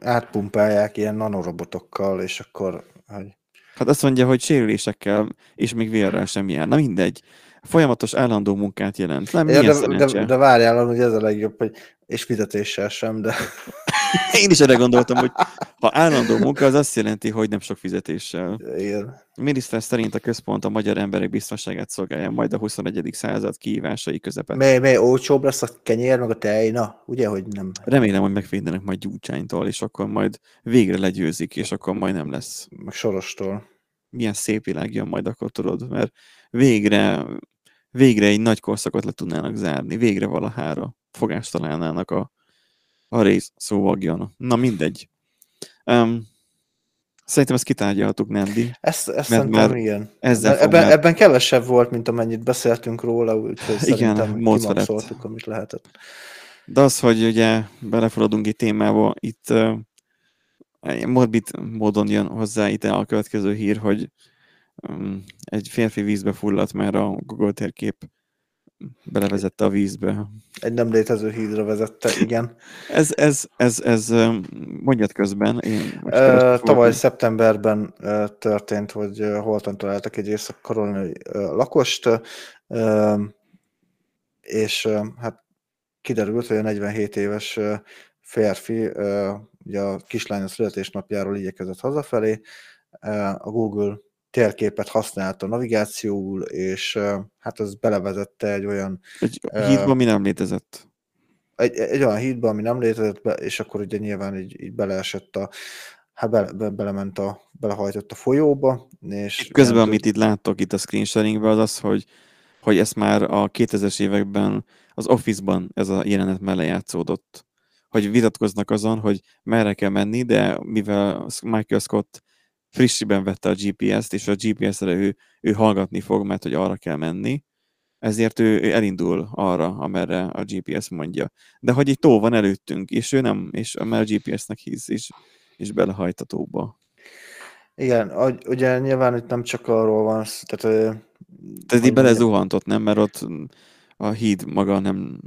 S2: átpumpálják ilyen nanorobotokkal, és akkor... Hogy...
S1: Hát azt mondja, hogy sérülésekkel, és még vérrel sem jár. Na mindegy. Folyamatos állandó munkát jelent. Nem,
S2: ja, de, de, de várjál, hogy ez a legjobb, hogy és fizetéssel sem, de...
S1: Én is erre gondoltam, hogy ha állandó munka, az azt jelenti, hogy nem sok fizetéssel.
S2: Igen.
S1: A miniszter szerint a központ a magyar emberek biztonságát szolgálja majd a 21. század kihívásai közepet.
S2: Mely, mely olcsóbb lesz a kenyér, meg a tej? Na, ugye, hogy nem.
S1: Remélem, hogy megvédenek majd gyúcsánytól, és akkor majd végre legyőzik, és akkor majd nem lesz.
S2: Meg sorostól.
S1: Milyen szép világ jön majd akkor, tudod, mert végre, végre egy nagy korszakot le tudnának zárni, végre valahára fogást találnának a, a rész szóvagjon. Na mindegy. Um, szerintem ezt kitárgyaltuk, Nandi.
S2: Ezt, ezt szerintem igen.
S1: Ezzel
S2: ebben, már... ebben kevesebb volt, mint amennyit beszéltünk róla, úgyhogy
S1: igen,
S2: szerintem amit lehetett.
S1: De az, hogy ugye belefogadunk egy témába, itt uh, morbid módon jön hozzá ide a következő hír, hogy egy férfi vízbe fulladt, mert a Google térkép belevezette a vízbe.
S2: Egy nem létező hídra vezette, igen.
S1: ez, ez, ez, ez mondjad közben. Én
S2: uh, tavaly szeptemberben történt, hogy holtan találtak egy észak-karolai lakost, és hát kiderült, hogy a 47 éves férfi ugye a kislánya születésnapjáról igyekezett hazafelé, a Google térképet használt a navigációul, és hát az belevezette egy olyan...
S1: Egy hídba, ami nem létezett.
S2: Egy, egy olyan hídba, ami nem létezett, be, és akkor ugye nyilván így, így beleesett a, hát be, be, belement a, belehajtott a folyóba, és...
S1: Közben, nem, amit itt láttok itt a screen sharingben, az az, hogy, hogy ezt már a 2000-es években az Office-ban ez a jelenet mellé játszódott. Hogy vitatkoznak azon, hogy merre kell menni, de mivel Michael Scott frissiben vette a GPS-t, és a GPS-re ő, ő hallgatni fog, mert hogy arra kell menni, ezért ő, ő elindul arra, amerre a GPS mondja. De hogy egy tó van előttünk, és ő nem, és mert a GPS-nek hisz, és, és belehajt a tóba.
S2: Igen, ugye nyilván itt nem csak arról van, tehát...
S1: Tehát így belezuhantott, nem? Mert ott a híd maga nem,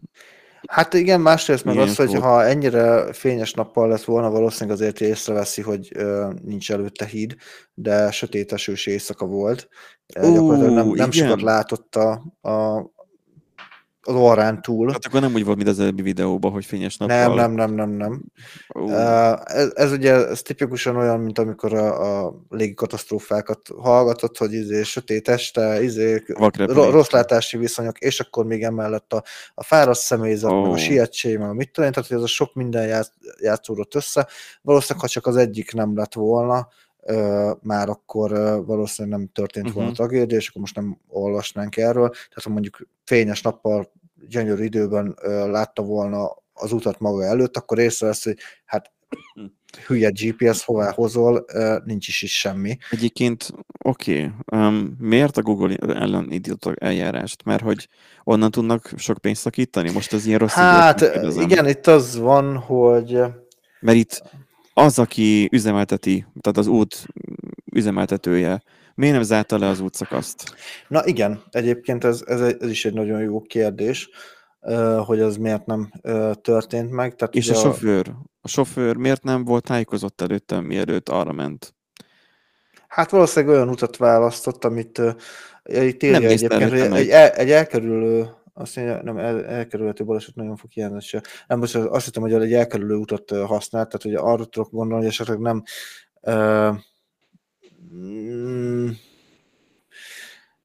S2: Hát igen, másrészt meg az, hogy ha ennyire fényes nappal lett volna, valószínűleg azért észreveszi, hogy ö, nincs előtte híd, de sötétesős éjszaka volt. Ó, Gyakorlatilag nem, nem sokat látott a, a, az orrán túl.
S1: Hát akkor nem úgy volt, mint az előbbi videóban, hogy fényes nappal.
S2: Nem, nem, nem, nem, nem. Uh. Ez, ez ugye ez tipikusan olyan, mint amikor a, a légi katasztrófákat hallgatott, hogy izé sötét este, izé, rossz látási viszonyok, és akkor még emellett a, a fáradt személyzet, oh. meg a sietség, meg a mit tudom, tehát hogy ez a sok minden ját, játszódott össze. Valószínűleg, ha csak az egyik nem lett volna, már akkor valószínűleg nem történt volna uh-huh. tragédia, és akkor most nem olvasnánk erről. Tehát ha mondjuk fényes nappal, gyönyörű időben látta volna az utat maga előtt, akkor észrevesz, hogy hát hülye GPS, hová hozol, nincs is, is semmi.
S1: Egyébként oké, okay. um, miért a Google ellen indítottak eljárást? Mert hogy onnan tudnak sok pénzt szakítani? Most az ilyen rossz
S2: Hát igen, itt az van, hogy...
S1: Mert itt az, aki üzemelteti, tehát az út üzemeltetője, miért nem zárta le az útszakaszt?
S2: Na igen, egyébként ez, ez, ez is egy nagyon jó kérdés, hogy az miért nem történt meg.
S1: Tehát És a sofőr? A sofőr miért nem volt tájékozott előtte, mielőtt arra ment?
S2: Hát valószínűleg olyan utat választott, amit itt írja egyébként, hogy egy, egy elkerülő azt mondja, nem, el, elkerülhető baleset nagyon fog hiányzni. Se. Nem, most azt hittem, hogy egy elkerülő utat használt, tehát hogy arra tudok gondolni, hogy esetleg nem uh,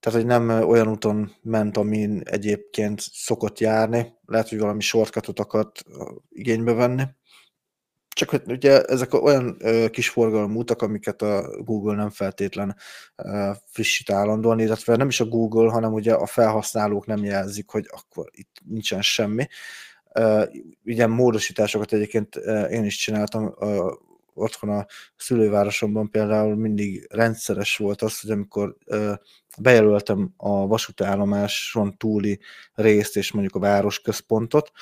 S2: tehát, hogy nem olyan úton ment, amin egyébként szokott járni. Lehet, hogy valami shortcutot akart igénybe venni. Csak hogy ugye ezek olyan kis forgalmú utak, amiket a Google nem feltétlen ö, frissít állandóan, illetve nem is a Google, hanem ugye a felhasználók nem jelzik, hogy akkor itt nincsen semmi. Ö, ugye módosításokat egyébként én is csináltam, ö, otthon a szülővárosomban például mindig rendszeres volt az, hogy amikor ö, bejelöltem a vasútállomáson túli részt és mondjuk a városközpontot,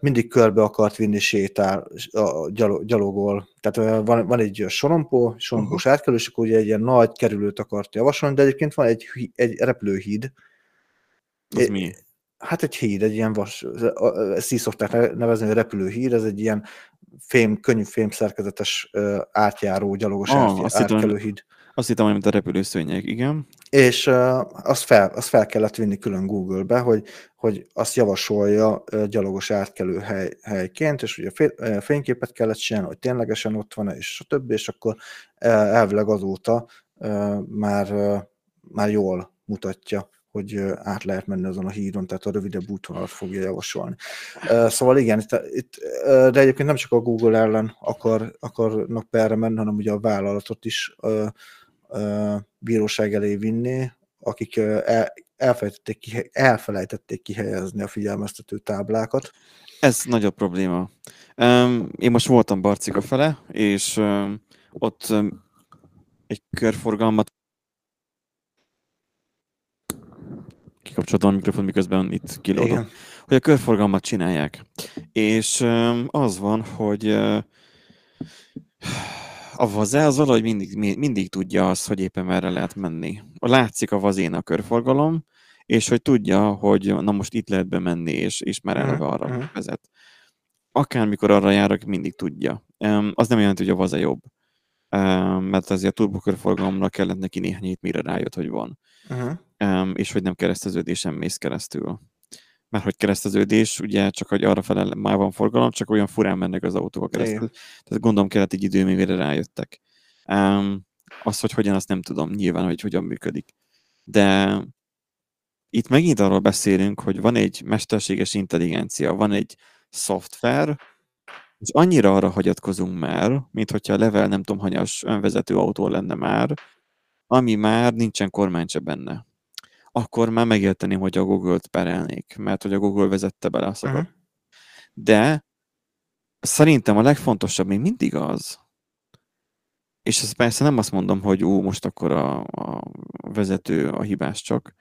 S2: mindig körbe akart vinni sétál, a gyalogol. Tehát van, van egy sorompó, sorompós uh-huh. átkelő, és akkor ugye egy ilyen nagy kerülőt akart javasolni, de egyébként van egy, egy repülőhíd.
S1: Ez mi?
S2: Hát egy híd, egy ilyen vas, ezt így szokták nevezni, hogy repülőhíd, ez egy ilyen fém, könnyű fém szerkezetes átjáró, gyalogos ah, átkelő híd.
S1: Azt hittem, hogy mint a repülőszőnyeg, igen.
S2: És uh, azt, fel, azt fel kellett vinni külön Google-be, hogy, hogy azt javasolja uh, gyalogos átkelő hely, helyként, és ugye fél, uh, fényképet kellett csinálni, hogy ténylegesen ott van, és a többi, és akkor uh, elvileg azóta uh, már, uh, már jól mutatja hogy át lehet menni azon a hídon, tehát a rövidebb útvonalat fogja javasolni. Szóval igen, itt, itt, de egyébként nem csak a Google ellen akar, akarnak perre menni, hanem ugye a vállalatot is bíróság elé vinni, akik el, elfelejtették, ki, elfelejtették kihelyezni a figyelmeztető táblákat.
S1: Ez nagyobb probléma. Én most voltam Barcika fele, és ott egy körforgalmat kikapcsoltam a mikrofon, miközben itt kilódom, hogy a körforgalmat csinálják. És az van, hogy a vaze az valahogy mindig, mindig tudja azt, hogy éppen merre lehet menni. Látszik a vazén a körforgalom, és hogy tudja, hogy na most itt lehet bemenni, és, és már eleve arra uh-huh. vezet. Akármikor arra járok, mindig tudja. Um, az nem jelenti, hogy a vaze jobb. Um, mert azért a turbokörforgalomra kellett neki néhány hét, mire rájött, hogy van. Uh-huh. Um, és hogy nem kereszteződésen mész keresztül mert hogy kereszteződés, ugye csak hogy arra felel már van forgalom, csak olyan furán mennek az autók keresztül. Tehát gondolom kellett egy idő, mire rájöttek. Um, az, hogy hogyan, azt nem tudom nyilván, hogy hogyan működik. De itt megint arról beszélünk, hogy van egy mesterséges intelligencia, van egy szoftver, és annyira arra hagyatkozunk már, mint hogyha a level nem tudom, hanyas önvezető autó lenne már, ami már nincsen kormány se benne akkor már megérteném, hogy a Google-t perelnék, mert hogy a Google vezette bele a szakot. Uh-huh. De szerintem a legfontosabb még mindig az, és ez persze nem azt mondom, hogy ú, most akkor a, a vezető a hibás csak,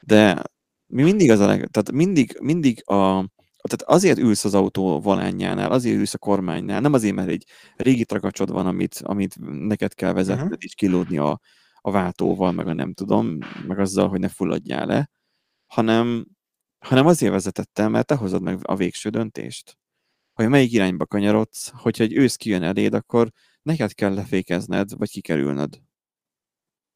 S1: de mi mindig az a leg, tehát mindig, mindig a, tehát azért ülsz az autó valányjánál, azért ülsz a kormánynál, nem azért, mert egy régi trakacsod van, amit, amit neked kell vezetned uh-huh. és kilódni a, a váltóval, meg a nem tudom, meg azzal, hogy ne fulladjál le, hanem, hanem azért vezetettem, mert te hozod meg a végső döntést. Hogy melyik irányba kanyarodsz, hogyha egy ősz kijön eléd, akkor neked kell lefékezned, vagy kikerülnöd.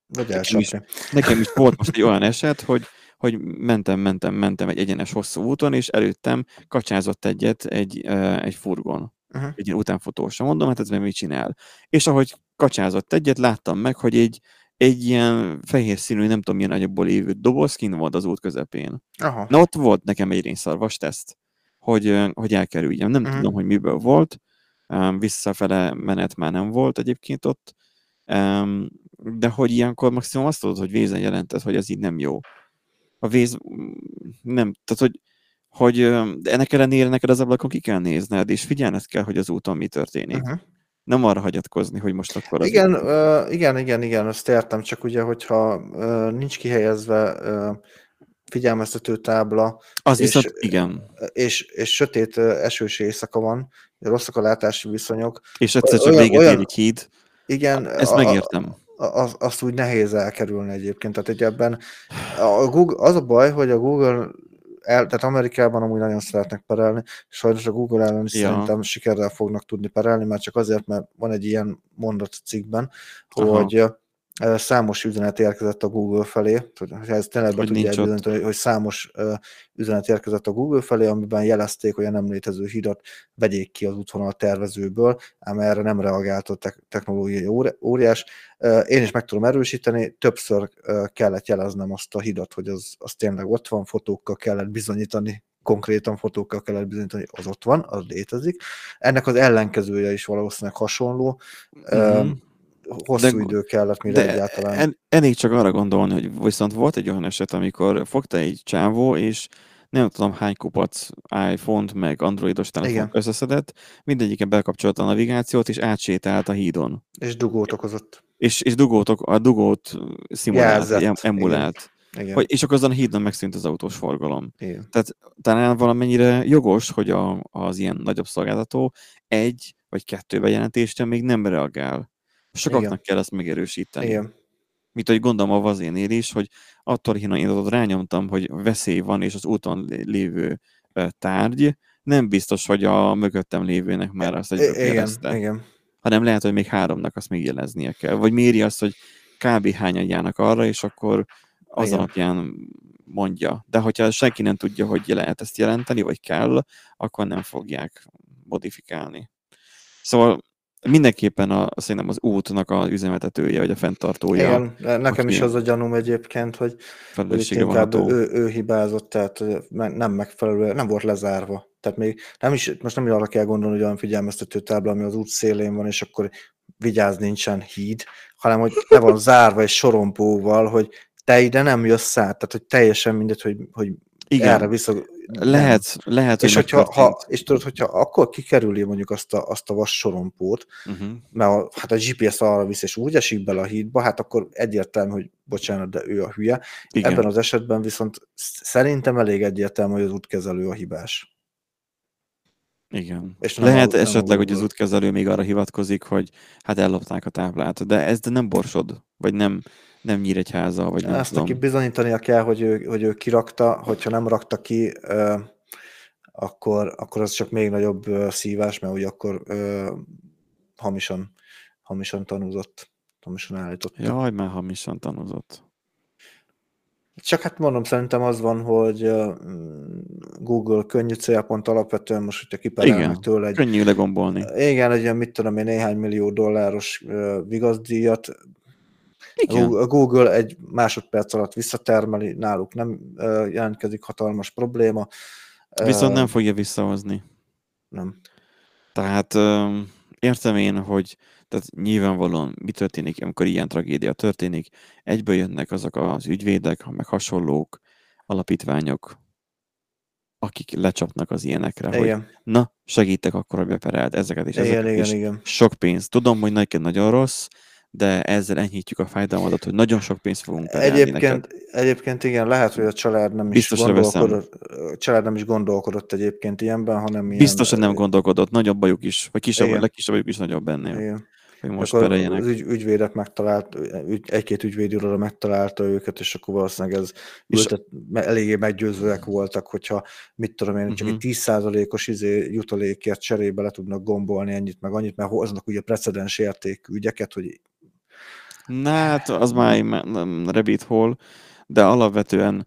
S2: Vagy nekem is,
S1: nekem is volt most egy olyan eset, hogy, hogy mentem, mentem, mentem egy egyenes hosszú úton, és előttem kacsázott egyet egy, egy furgon. Uh-huh. Egy ilyen utánfotósa. Mondom, hát ez mit csinál. És ahogy kacsázott egyet, láttam meg, hogy egy egy ilyen fehér színű, nem tudom milyen nagyobból lévő doboz kint volt az út közepén. Aha. Na ott volt nekem egy rénszarvas teszt, hogy, hogy elkerüljem. Nem uh-huh. tudom, hogy miből volt, visszafele menet már nem volt egyébként ott, de hogy ilyenkor maximum azt tudod, hogy vézen jelentett, hogy ez így nem jó. A víz nem, tehát hogy, hogy de ennek ellenére neked az ablakon ki kell nézned, és figyelned kell, hogy az úton mi történik. Uh-huh nem arra hagyatkozni, hogy most akkor...
S2: Az igen, uh, igen, igen, igen, azt értem, csak ugye, hogyha uh, nincs kihelyezve uh, figyelmeztető tábla,
S1: az és, viszont igen.
S2: És, és sötét esős éjszaka van, rosszak a látási viszonyok.
S1: És egyszer csak véget olyan, ér híd.
S2: Igen.
S1: Ezt a, megértem.
S2: Az, azt úgy nehéz elkerülni egyébként. Tehát egy ebben a Google, az a baj, hogy a Google el, tehát Amerikában amúgy nagyon szeretnek perelni, sajnos a Google ellen is ja. szerintem sikerrel fognak tudni perelni, már csak azért, mert van egy ilyen mondat cikkben, Aha. hogy számos üzenet érkezett a Google felé, hogy ez tényleg be tudja bizonyítani, hogy számos üzenet érkezett a Google felé, amiben jelezték, hogy a nem létező hídat vegyék ki az útvonal tervezőből, ám erre nem reagált a technológiai óriás. Én is meg tudom erősíteni, többször kellett jeleznem azt a hidat, hogy az, az tényleg ott van, fotókkal kellett bizonyítani konkrétan fotókkal kellett bizonyítani, hogy az ott van, az létezik. Ennek az ellenkezője is valószínűleg hasonló. Mm-hmm. Hosszú de, idő kellett, mire de egyáltalán... En,
S1: elég csak arra gondolni, hogy viszont volt egy olyan eset, amikor fogta egy csávó, és nem tudom hány kupac iPhone-t, meg androidos telefon összeszedett, mindegyiken bekapcsolta a navigációt, és átsétált a hídon.
S2: És dugót okozott.
S1: És, és dugót, a dugót szimulált, Jelzett. emulált. Igen. Hogy, és akkor azon a hídon megszűnt az autós forgalom. Igen. Tehát talán valamennyire jogos, hogy a, az ilyen nagyobb szolgáltató egy vagy kettő bejelentésre még nem reagál. Sokaknak Igen. kell ezt megerősíteni. Igen mint hogy gondolom a vazénél is, hogy attól én ott rányomtam, hogy veszély van, és az úton lévő tárgy, nem biztos, hogy a mögöttem lévőnek már azt egy
S2: igen, igen.
S1: hanem lehet, hogy még háromnak azt még jeleznie kell. Vagy méri azt, hogy kb. hányan járnak arra, és akkor az igen. alapján mondja. De hogyha senki nem tudja, hogy lehet ezt jelenteni, vagy kell, akkor nem fogják modifikálni. Szóval mindenképpen a, szerintem az útnak az üzemeltetője, vagy a fenntartója.
S2: Igen, nekem is az a gyanúm egyébként, hogy, hogy inkább ő, ő, hibázott, tehát nem megfelelő, nem volt lezárva. Tehát még nem is, most nem arra kell gondolni, hogy olyan figyelmeztető tábla, ami az út szélén van, és akkor vigyázz, nincsen híd, hanem hogy le van zárva egy sorompóval, hogy te ide nem jössz át, tehát hogy teljesen mindegy, hogy, hogy igen. erre vissza,
S1: lehet, lehet,
S2: hogy és, hogyha, ha, és tudod, hogyha akkor kikerüli mondjuk azt a, azt a vas sorompót, uh-huh. mert a, hát a GPS arra visz, és úgy esik bele a hídba, hát akkor egyértelmű, hogy bocsánat, de ő a hülye. Igen. Ebben az esetben viszont szerintem elég egyértelmű, hogy az útkezelő a hibás.
S1: Igen. És Lehet nem esetleg, hogy az útkezelő még arra hivatkozik, hogy hát ellopták a táblát, de ez de nem borsod, vagy nem, nem Nyíregyháza, vagy nem
S2: Ezt tudom. neki bizonyítania kell, hogy ő, hogy ő kirakta, hogyha nem rakta ki, ö, akkor, akkor az csak még nagyobb ö, szívás, mert úgy akkor ö, hamisan, hamisan tanúzott, hamisan állított.
S1: Jaj, már hamisan tanúzott.
S2: Csak hát mondom, szerintem az van, hogy Google könnyű célpont alapvetően most, hogyha kiperelnek tőle egy...
S1: könnyű legombolni.
S2: Igen, egy mit tudom én, néhány millió dolláros vigazdíjat, igen. A Google egy másodperc alatt visszatermeli, náluk nem jelentkezik hatalmas probléma.
S1: Viszont nem fogja visszahozni.
S2: Nem.
S1: Tehát értem én, hogy tehát nyilvánvalóan mi történik, amikor ilyen tragédia történik, egyből jönnek azok az ügyvédek, meg hasonlók, alapítványok, akik lecsapnak az ilyenekre, igen. hogy na, segítek akkor, hogy beperelt ezeket és ezeket, igen, és igen. sok pénz. Tudom, hogy neked nagyon rossz, de ezzel enyhítjük a fájdalmadat, hogy nagyon sok pénzt fogunk
S2: egyébként, neked. egyébként igen, lehet, hogy a család nem is gondolkodott, a család nem is gondolkodott egyébként ilyenben, hanem ilyen...
S1: Biztos, hogy nem gondolkodott, nagyobb bajuk is, vagy kisebb, vagy legkisebb bajuk is nagyobb ennél. Igen.
S2: Hogy most akkor az ügy, ügyvédek megtalált, ügy, egy-két ügyvédőről megtalálta őket, és akkor valószínűleg ez ültet, eléggé meggyőzőek voltak, hogyha mit tudom én, csak uh-huh. egy 10%-os izé jutalékért cserébe le tudnak gombolni ennyit meg annyit, mert hoznak ugye precedens értékű ügyeket, hogy
S1: Na, hát az már rabbit hole, de alapvetően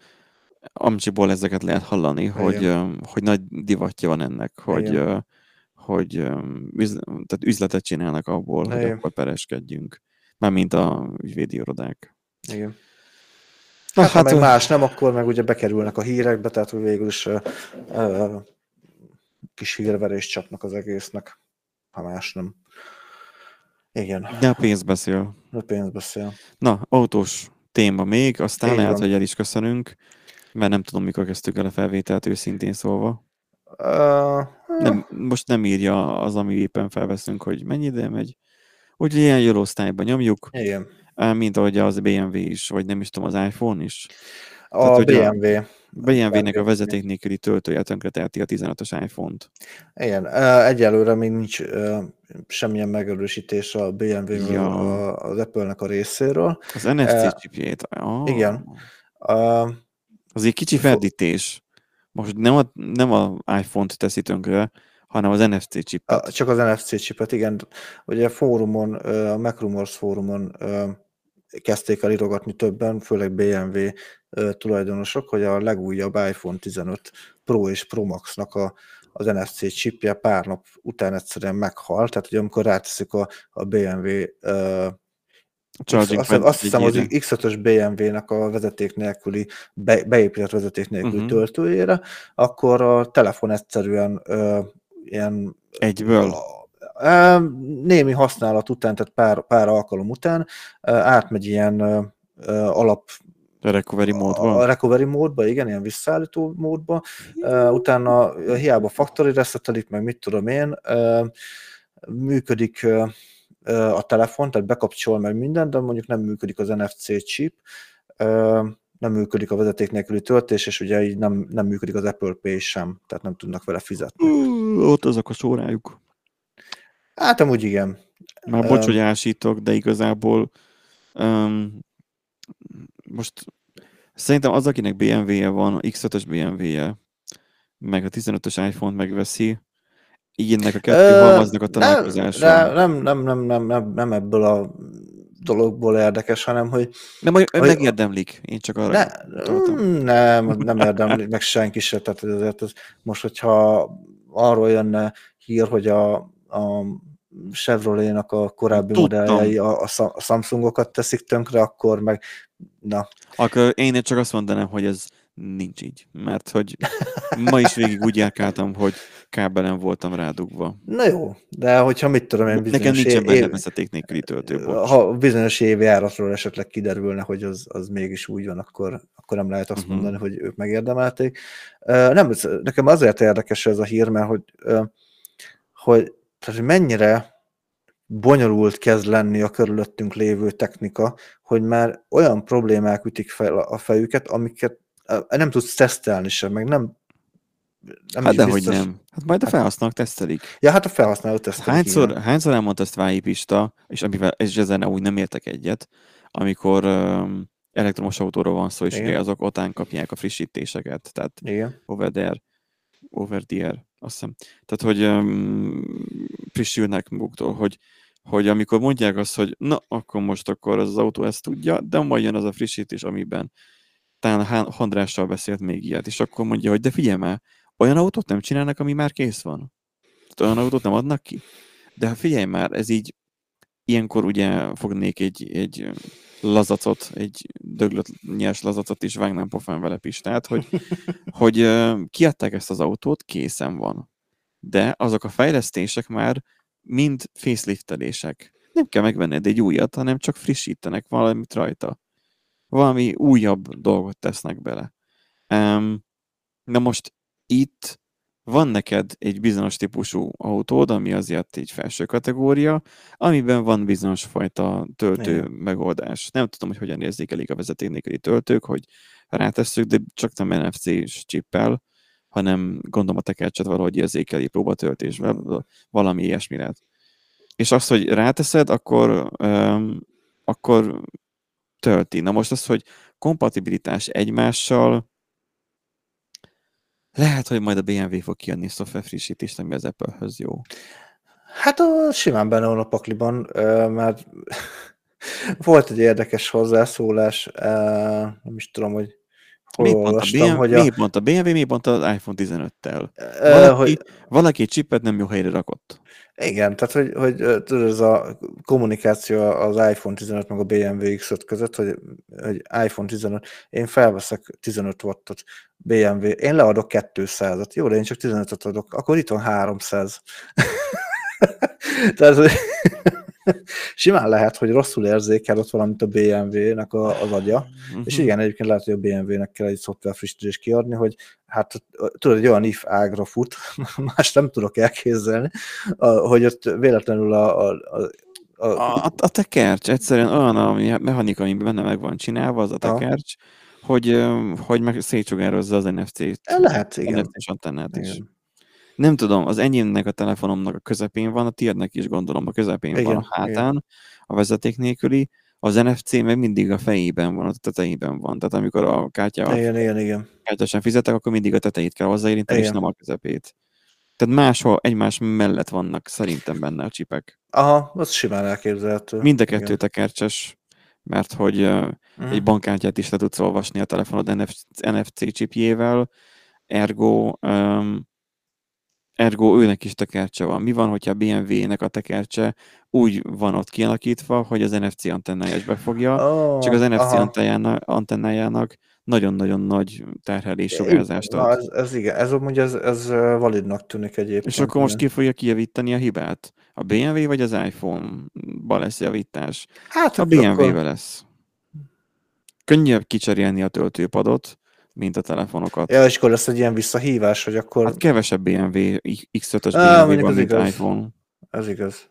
S1: amcsiból ezeket lehet hallani, hogy, hogy nagy divatja van ennek, hogy, hogy tehát üzletet csinálnak abból, Igen. hogy akkor pereskedjünk. Mármint a ügyvédi irodák.
S2: Igen. Na, hát, hát meg más nem, akkor meg ugye bekerülnek a hírekbe, tehát hogy végül is uh, uh, kis hírverést csapnak az egésznek, ha más nem. Igen.
S1: De a pénz beszél.
S2: A pénz beszél.
S1: Na, autós téma még, aztán Igen. lehet, hogy el is köszönünk, mert nem tudom, mikor kezdtük el a felvételt, őszintén szólva. Uh, nem, most nem írja az, ami éppen felveszünk, hogy mennyi ide megy. Úgyhogy ilyen jó osztályban nyomjuk.
S2: Igen.
S1: Mint ahogy az BMW is, vagy nem is tudom, az iPhone is.
S2: A Tehát, BMW.
S1: BMW-nek a vezeték nélküli töltője teheti a 15-ös iPhone-t.
S2: Igen, egyelőre még nincs semmilyen megerősítés a BMW-ről, ja. az Apple-nek a részéről.
S1: Az NFC chipjét.
S2: Oh. Igen.
S1: Az egy kicsi ferdítés. Most nem a, nem a iPhone-t teszi tönkre, hanem az NFC chipet.
S2: Csak az NFC chipet, igen. Ugye a fórumon, a MacRumors fórumon kezdték el irogatni többen, főleg BMW tulajdonosok, hogy a legújabb iPhone 15 Pro és Pro Max-nak a, az NFC chipje pár nap után egyszerűen meghalt, tehát hogy amikor ráteszik a, a BMW uh,
S1: Charging
S2: azt, azt hiszem az
S1: egyére.
S2: X5-ös BMW-nek a vezeték nélküli, be, beépített vezeték nélküli uh-huh. töltőjére, akkor a telefon egyszerűen ö, ilyen
S1: Egyből.
S2: Némi használat után, tehát pár, pár alkalom után átmegy ilyen alap
S1: A recovery
S2: a
S1: módban.
S2: recovery módba, igen, ilyen visszaállító módba, uh, utána hiába factory resetelik, meg mit tudom én, uh, működik uh, a telefon, tehát bekapcsol meg minden, de mondjuk nem működik az NFC chip, nem működik a vezeték nélküli töltés, és ugye így nem, nem működik az Apple Pay sem, tehát nem tudnak vele fizetni.
S1: Ott azok a sórájuk.
S2: Hát amúgy igen.
S1: Már bocs, hogy ásítok, de igazából um, most szerintem az, akinek BMW-je van, X5-ös BMW-je, meg a 15-ös iPhone-t megveszi, így ennek a kettő
S2: Ö,
S1: halmaznak a találkozása.
S2: nem, nem, nem, nem, nem, nem, ebből a dologból érdekes, hanem hogy
S1: Nem, hogy
S2: Hogy-
S1: megérdemlik. Én csak arra
S2: Ne, mm, nem, nem érdemli meg senki se, tehát azért ez, most, hogyha arról jönne hír, hogy a, a Chevrolet-nak a korábbi
S1: Tudtam.
S2: modelljei a, a Sa- a Samsungokat teszik tönkre, akkor meg, na,
S1: Akkor én csak azt mondanám, hogy ez nincs így. Mert hogy ma is végig úgy járkáltam, hogy kábelen voltam rádugva.
S2: na jó, de hogyha mit tudom én,
S1: Nekem
S2: bizonyos
S1: nincsen
S2: év,
S1: benne vezeték nélküli töltő. bocs.
S2: ha bizonyos évjáratról esetleg kiderülne, hogy az, az mégis úgy van, akkor, akkor nem lehet azt
S1: Mhm.
S2: mondani, hogy ők megérdemelték. Nem, nekem azért érdekes ez a hír, mert hogy, hogy, tehát, hogy mennyire bonyolult kezd lenni a körülöttünk lévő technika, hogy már olyan problémák ütik fel a fejüket, amiket nem tudsz tesztelni sem, meg nem, nem
S1: Hát dehogy
S2: biztos.
S1: nem. Hát majd a felhasználók tesztelik.
S2: Ja, hát a felhasználó tesztelik.
S1: Hányszor,
S2: igen.
S1: hányszor elmondta ezt Vályi Pista, és, amivel, és ezzel úgy nem értek egyet, amikor um, elektromos autóról van szó, és
S2: Igen.
S1: azok otán kapják a frissítéseket, tehát
S2: Igen.
S1: over there, over there, azt hiszem. Tehát, hogy um, frissülnek maguktól, hogy, hogy amikor mondják azt, hogy na, akkor most akkor az, autó ezt tudja, de majd jön az a frissítés, amiben talán Handrással beszélt még ilyet, és akkor mondja, hogy de figyelj már, olyan autót nem csinálnak, ami már kész van. Tehát olyan autót nem adnak ki. De hát figyelj már, ez így, ilyenkor ugye fognék egy, egy lazacot, egy döglött nyers lazacot is vágnám pofán vele Pistát, hogy, hogy kiadták ezt az autót, készen van. De azok a fejlesztések már mind faceliftelések. Nem kell megvenned egy újat, hanem csak frissítenek valamit rajta. Valami újabb dolgot tesznek bele. Um, na most itt van neked egy bizonyos típusú autód, ami azért egy felső kategória, amiben van bizonyos fajta töltő
S2: Igen.
S1: megoldás. Nem tudom, hogy hogyan érzékelik a vezeték nélküli töltők, hogy rátesszük, de csak nem NFC-s csippel, hanem gondolom a tekercset valahogy érzékeli próbatöltésvel, valami ilyesmi lehet. És azt, hogy ráteszed, akkor, um, akkor tölti. Na most az, hogy kompatibilitás egymással, lehet, hogy majd a BMW fog kiadni szoftver frissítést, ami az Apple-höz jó.
S2: Hát a, simán benne van a pakliban, mert volt egy érdekes hozzászólás, nem is tudom, hogy
S1: Miért pont, a BMW,
S2: hogy, a,
S1: miért pont a BMW, miért pont az iPhone 15-tel?
S2: ö,
S1: Valaki,
S2: hogy
S1: valaki egy chipet nem jó helyre rakott.
S2: igen, tehát hogy, hogy tudod, ez a kommunikáció az iPhone 15 meg a BMW X5 között, hogy, hogy iPhone 15, én felveszek 15 wattot, BMW, én leadok 200-at, jó, de én csak 15-öt adok, akkor itt van 300. Tehát, hogy simán lehet, hogy rosszul érzékel ott valamit a BMW-nek a, az agya,
S1: Mhm.
S2: és igen, egyébként lehet, hogy a BMW-nek kell egy szoftver frissítést kiadni, hogy hát tudod, egy olyan if ágra fut, más nem tudok elképzelni, a, hogy ott véletlenül a, a, a, a,
S1: A, a, a tekercs egyszerűen olyan a mechanika, ami benne meg van csinálva, az a tekercs, hogy, ö, hogy meg szétsugározza az NFC-t.
S2: lehet, igen.
S1: NFC-s antennát is.
S2: igen.
S1: Nem tudom, az enyémnek a telefonomnak a közepén van, a tiédnek is gondolom a közepén
S2: Igen,
S1: van a hátán, a vezeték nélküli, az NFC meg mindig a fejében van, a tetejében van. Tehát amikor a kártya,
S2: Igen, igen, igen.
S1: kártyásan fizetek, akkor mindig a tetejét kell hozzáérinteni, és
S2: Igen.
S1: nem a közepét. Tehát máshol egymás mellett vannak szerintem benne a csipek.
S2: Aha, az simán elképzelhető.
S1: Mind a kettő
S2: Igen.
S1: tekercses, mert hogy ö,
S2: Mhm.
S1: egy bankkártyát is le tudsz olvasni a telefonod NFC, NFC chipjével, ergo um, ergo őnek is tekercse van. Mi van, hogyha a BMW-nek a tekercse úgy van ott kialakítva, hogy az NFC antennája is befogja,
S2: Oh,
S1: csak az NFC
S2: aha.
S1: antennájának, antennájának nagyon-nagyon nagy terhelés sugárzást ad.
S2: ez, ez igen, ez amúgy ez, ez validnak tűnik egyébként.
S1: És akkor most ki fogja kijavítani a hibát? A BMW vagy az iPhone-ba lesz javítás?
S2: Hát
S1: A
S2: akkor-
S1: BMW-vel lesz. Könnyebb kicserélni a töltőpadot, mint a telefonokat.
S2: Ja, és akkor lesz egy ilyen visszahívás, hogy akkor
S1: Hát kevesebb BMW, X5-ös
S2: Á,
S1: BMW van, mint
S2: igaz.
S1: iPhone.
S2: ez igaz.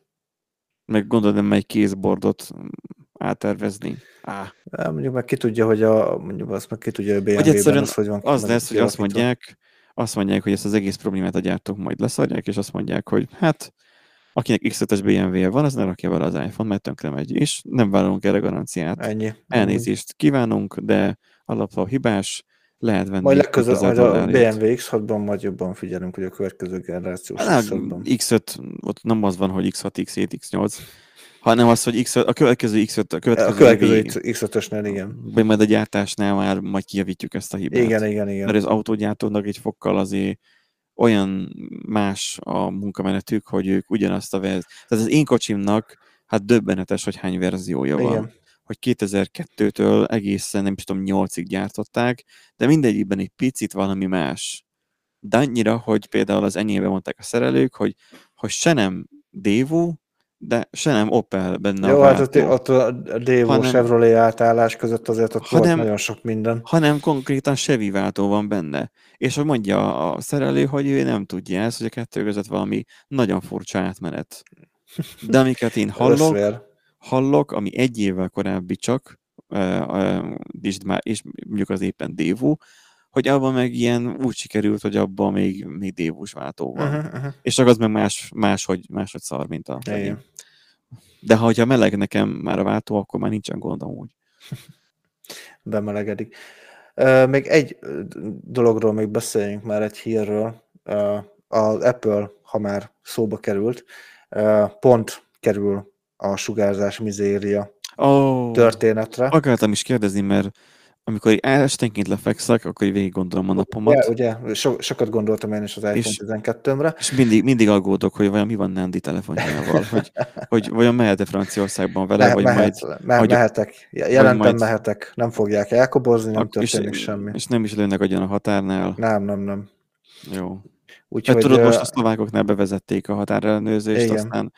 S1: Meg gondolod, nem egy kézbordot áttervezni. Á.
S2: Á, mondjuk meg ki tudja, hogy a, mondjuk azt meg ki tudja, hogy a BMW-ben
S1: egyszerűen
S2: az, hogy van
S1: Az lesz, hogy azt mondják, azt mondják, hogy ezt az egész problémát a gyártók majd leszarják, és azt mondják, hogy hát akinek X5-es BMW-je van, az ne rakja vele az iPhone, mert tönkre megy, és nem vállalunk erre garanciát.
S2: Ennyi.
S1: Elnézést kívánunk, de alapvetően hibás, lehet venni
S2: Majd legközelebb,
S1: 5000
S2: majd a. BMW X6-ban majd jobban figyelünk, hogy a következő generációs
S1: Hát,
S2: X6-ban.
S1: X5, ott nem az van, hogy X6, X7, X8, hanem az, hogy X5, a következő X5, a következő,
S2: A következő
S1: évi-
S2: X5-ösnél, igen.
S1: vagy majd a gyártásnál már majd kijavítjuk ezt a hibát.
S2: Igen, igen, igen.
S1: Mert az autógyártónak egy fokkal azért olyan más a munkamenetük, hogy ők ugyanazt a verziót. Tehát az én kocsimnak hát döbbenetes, hogy hány verziója van. Hogy 2002-től egészen nem is tudom 8-ig gyártották, de mindegyikben egy picit valami más. De annyira, hogy például az enyémben mondták a szerelők, hogy, hogy se nem Daewoo, de se nem Opel benne
S2: Jó,
S1: a
S2: hát ott, ott a Devo
S1: Hanem-
S2: Chevrolet átállás között azért ott volt
S1: Hanem-
S2: nagyon sok minden.
S1: hanem konkrétan Chevy váltó van benne. És hogy mondja a szerelő, hogy ő nem tudja ezt, hogy a kettő között valami nagyon furcsa átmenet. De amiket én hallok. Hallok, ami egy évvel korábbi csak, és, mondjuk az éppen Dévú, hogy abban meg ilyen úgy sikerült, hogy abban még, még Dévús váltó van.
S2: Uh-huh, uh-huh.
S1: És csak az meg más, máshogy, máshogy szar, mint a
S2: Igen.
S1: De ha hogyha meleg nekem már a váltó, akkor már nincsen gond amúgy.
S2: bemelegedik. Ö, Még egy dologról még beszéljünk már egy hírről. Ö, Az Apple, ha már szóba került, pont kerül a sugárzás mizéria
S1: Oh,
S2: történetre.
S1: akartam is kérdezni, mert amikor esténként lefekszek, akkor így végig gondolom a napomat,
S2: Ugye, ugye so, sokat gondoltam én is az iPhone
S1: És-
S2: 12-ömre.
S1: és mindig, mindig aggódok, hogy vajon mi van Nandi telefonjával, hogy, hogy vajon mehet-e Franciaországban vele,
S2: Me,
S1: vagy
S2: mehet,
S1: majd
S2: me,
S1: hogy-
S2: mehetek, jelentem
S1: majd-
S2: mehetek, nem fogják elkobozni, nem
S1: ak- és,
S2: történik semmi.
S1: és nem is lőnek agyon a határnál.
S2: Nem, nem, nem.
S1: Jó. Hát
S2: Úgyhogy
S1: tudod,
S2: ö,
S1: most a szlovákoknál bevezették a határellenőrzést,
S2: Igen.
S1: aztán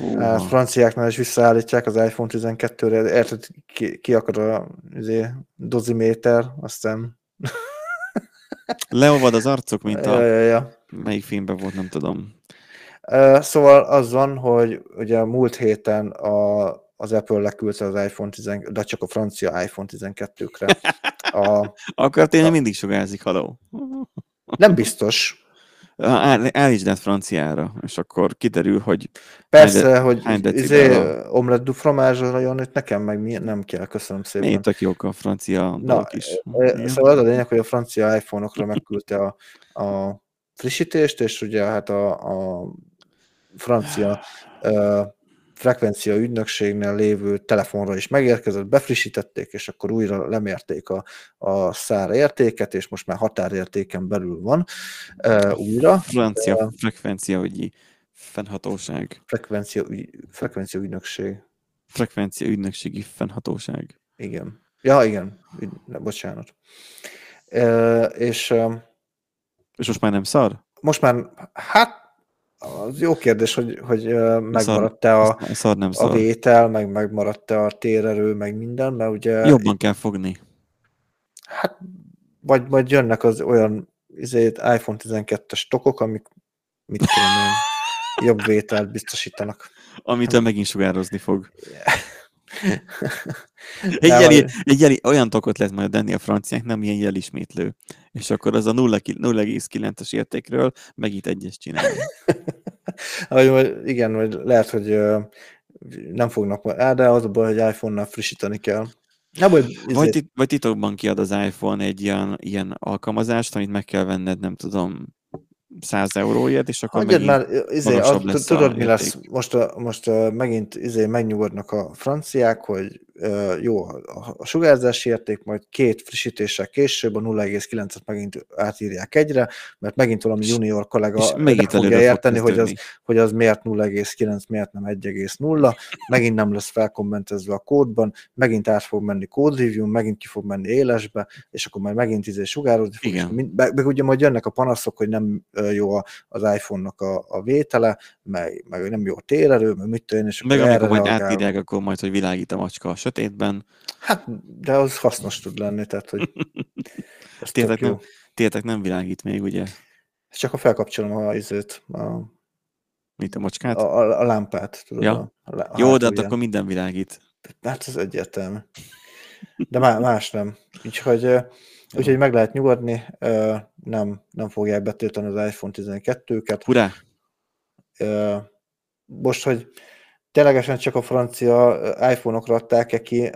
S2: A
S1: Húha.
S2: franciáknál is visszaállítják az iPhone 12-re, érted, ki, ki akar a izé, doziméter, aztán...
S1: leolvad az arcuk, mint
S2: Ja,
S1: a
S2: ja, ja.
S1: melyik filmben volt, nem tudom.
S2: Szóval az van, hogy ugye a múlt héten a, az Apple leküldte az iPhone 10, de csak a francia iPhone 12-kre. A,
S1: Akkor tényleg mindig sugárzik, haló.
S2: nem biztos.
S1: Áll- Állítsd át franciára, és akkor kiderül, hogy
S2: Persze,
S1: de-
S2: hogy
S1: hány
S2: izé,
S1: decibel
S2: omelette du fromage itt nekem meg mi, nem kell, köszönöm szépen.
S1: miért tök jók a francia
S2: Na,
S1: is. Igen.
S2: Szóval az a lényeg, hogy a francia iPhone-okra megküldte a, a frissítést, és ugye hát a, a francia frekvencia ügynökségnél lévő telefonra is megérkezett, befrissítették, és akkor újra lemérték a, a szár értéket, és most már határértéken belül van ö, újra.
S1: Francia frekvencia ügyi fennhatóság.
S2: Frekvencia, ügy, frekvencia ügynökség.
S1: Frekvencia ügynökségi fennhatóság.
S2: Igen. Ja, igen. Ügy, ne, bocsánat. Ö, és ö,
S1: És most már nem szar?
S2: most már, hát az jó kérdés, hogy, hogy megmaradt-e a,
S1: A szar nem
S2: a
S1: szar.
S2: vétel, meg megmaradt-e a térerő, meg minden, mert ugye
S1: Jobban kell fogni.
S2: hát vagy majd jönnek az olyan izét, iPhone 12-es tokok, amik mit tudom én, jobb vételt biztosítanak.
S1: Amitől megint sugározni fog. Egy, jeli,
S2: vagy-
S1: egy jeli, olyan tokot lehet majd adni a franciák, nem ilyen jelismétlő. És akkor az a 0,9 0,9-es értékről megint egyes csinálni.
S2: Vagy, vagy, igen, vagy lehet, hogy nem fognak majd, á, de az a baj, hogy iPhone-nal frissíteni kell. Hogy
S1: Vagy,
S2: izé,
S1: tit, vagy titokban kiad az iPhone egy ilyen, ilyen alkalmazást, amit meg kell venned, nem tudom, 100 euróért, és akkor megint...
S2: már, izé, a,
S1: lesz
S2: tudod, mi lesz? Most, a, most a, megint izé megnyugodnak a franciák, hogy jó a, sugárzási érték, majd két frissítéssel később a 0,9-et megint átírják egyre, mert megint valami junior kollega
S1: és megint
S2: nem fogja
S1: fog
S2: érteni, hogy az, hogy az miért 0,9, miért nem 1,0, megint nem lesz felkommentezve a kódban, megint át fog menni code review, megint ki fog menni élesbe, és akkor majd megint izé sugározni fog, meg, meg ugye majd jönnek a panaszok, hogy nem ö, jó az iPhone-nak a, a vétele, meg, meg nem jó a térerő, meg mit tudom én, és
S1: Meg amikor majd
S2: reagál.
S1: átírják, akkor majd, hogy világít a macska a sötétben.
S2: Hát, de az hasznos tud lenni, tehát, hogy ez
S1: Tényleg nem, Tétek nem világít még, ugye?
S2: Csak ha felkapcsolom a, izét, a,
S1: Mint a macskát?
S2: a, a, a lámpát, tudod.
S1: Ja.
S2: A, a,
S1: Jó, de hát akkor minden világít.
S2: Hát ez egyértelmű. De má, más nem. Úgyhogy, úgyhogy meg lehet nyugodni, nem, nem fogják betiltani az iPhone 12-ket.
S1: Hurrá!
S2: Most, hogy ténylegesen csak a francia iPhone-okra adták-e ki,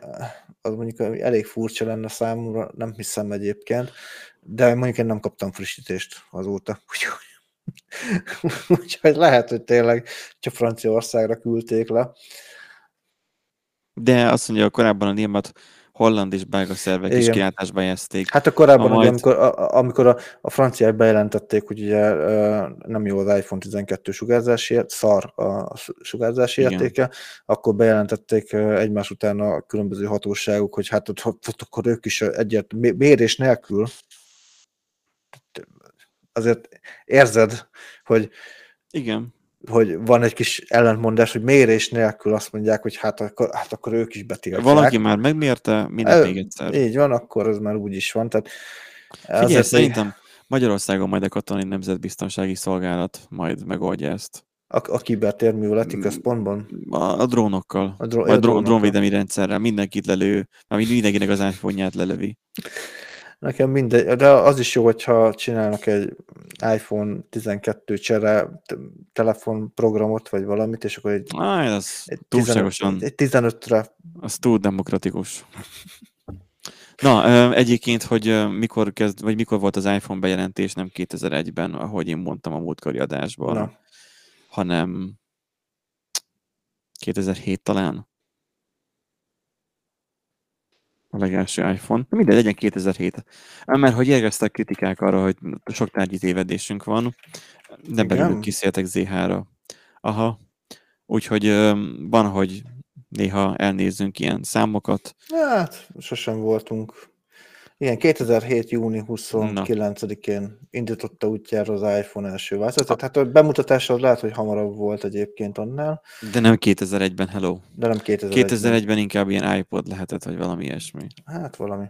S2: az mondjuk elég furcsa lenne számomra, nem hiszem egyébként, de mondjuk én nem kaptam frissítést azóta. Úgyhogy, úgyhogy lehet, hogy tényleg csak Franciaországra küldték le.
S1: De azt mondja, korábban a német, holland és belga szervek is
S2: Igen.
S1: kiáltásba helyezték.
S2: Hát a korábban, ugye,
S1: majd-
S2: amikor, a, amikor a, a franciák bejelentették, hogy ugye nem jó az iPhone 12 sugárzási, szar a su- sugárzási
S1: Igen.
S2: értéke, akkor bejelentették egymás után a különböző hatóságok, hogy hát ott, ott, akkor ők is egyet mé- mérés nélkül azért érzed, hogy,
S1: Igen.
S2: Hogy van egy kis ellentmondás, hogy mérés nélkül azt mondják, hogy hát akkor, hát akkor ők is betiltják.
S1: Valaki már megmérte, minek
S2: Ö,
S1: még egyszer.
S2: Így van, akkor ez már úgy is van. Tehát
S1: Figyelj,
S2: azért
S1: szerintem Magyarországon majd a katonai nemzetbiztonsági szolgálat majd megoldja ezt.
S2: A, a kibertérműveleti
S1: Mm.
S2: központban?
S1: A, a drónokkal.
S2: A, dró- a
S1: dró,
S2: drónokkal.
S1: drónvédelmi rendszerrel. Mindenkit lelő, mert mindenkinek az iPhone-ját lelövi.
S2: Nekem mindegy, de az is jó, hogyha csinálnak egy iPhone 12 csere te- telefonprogramot, vagy valamit, és akkor egy,
S1: Á, ez
S2: egy, 15,
S1: túlságosan,
S2: egy 15-re
S1: az túl demokratikus. Na, egyébként, hogy mikor kezd, vagy mikor volt az iPhone bejelentés, nem 2001-ben, ahogy én mondtam a múltkori adásban,
S2: Na.
S1: hanem 2007 talán. A legelső iPhone. Mindegy, legyen 2007. Mert hogy érkeztek kritikák arra, hogy sok tárgyi tévedésünk van, de belül kiszéltek ZH-ra. Aha. Úgyhogy van, hogy néha elnézzünk ilyen számokat.
S2: Hát, sosem voltunk. Igen, 2007. júni 29-én indította útjára az iPhone első változatát. Hát a bemutatása az lehet, hogy hamarabb volt egyébként annál,
S1: De nem 2001-ben, hello.
S2: de nem 2001
S1: 2001-ben inkább ilyen iPod lehetett, vagy valami ilyesmi.
S2: Hát valami.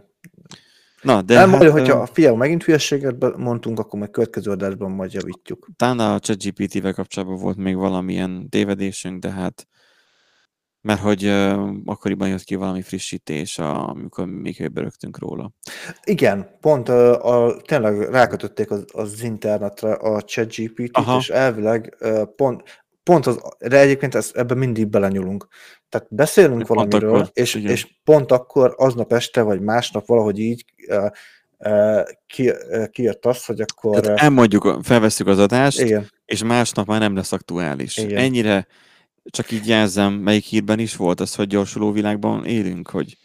S1: Na, de
S2: De hát,
S1: hát,
S2: hogyha a fiam megint hülyeséget mondtunk, akkor majd következő adásban majd javítjuk.
S1: talán a ChatGPT-vel kapcsolatban volt még valamilyen tévedésünk, de hát mert hogy uh, akkoriban jött ki valami frissítés, amikor még höbörögtünk róla.
S2: Igen, pont a, a, tényleg rákötötték az, az internetre a ChatGPT-t, és elvileg ö, pont, pont az, de egyébként ezt, ebben mindig belenyúlunk. Tehát beszélünk
S1: Pont
S2: valamiről,
S1: akkor,
S2: és,
S1: igen.
S2: és pont akkor, aznap este, vagy másnap valahogy így ö, ki, kijött az, hogy akkor...
S1: Tehát elmondjuk, felveszük az adást,
S2: igen,
S1: és másnap már nem lesz aktuális.
S2: Igen.
S1: Ennyire, csak így jelzem, melyik hírben is volt az, hogy gyorsuló világban élünk, hogy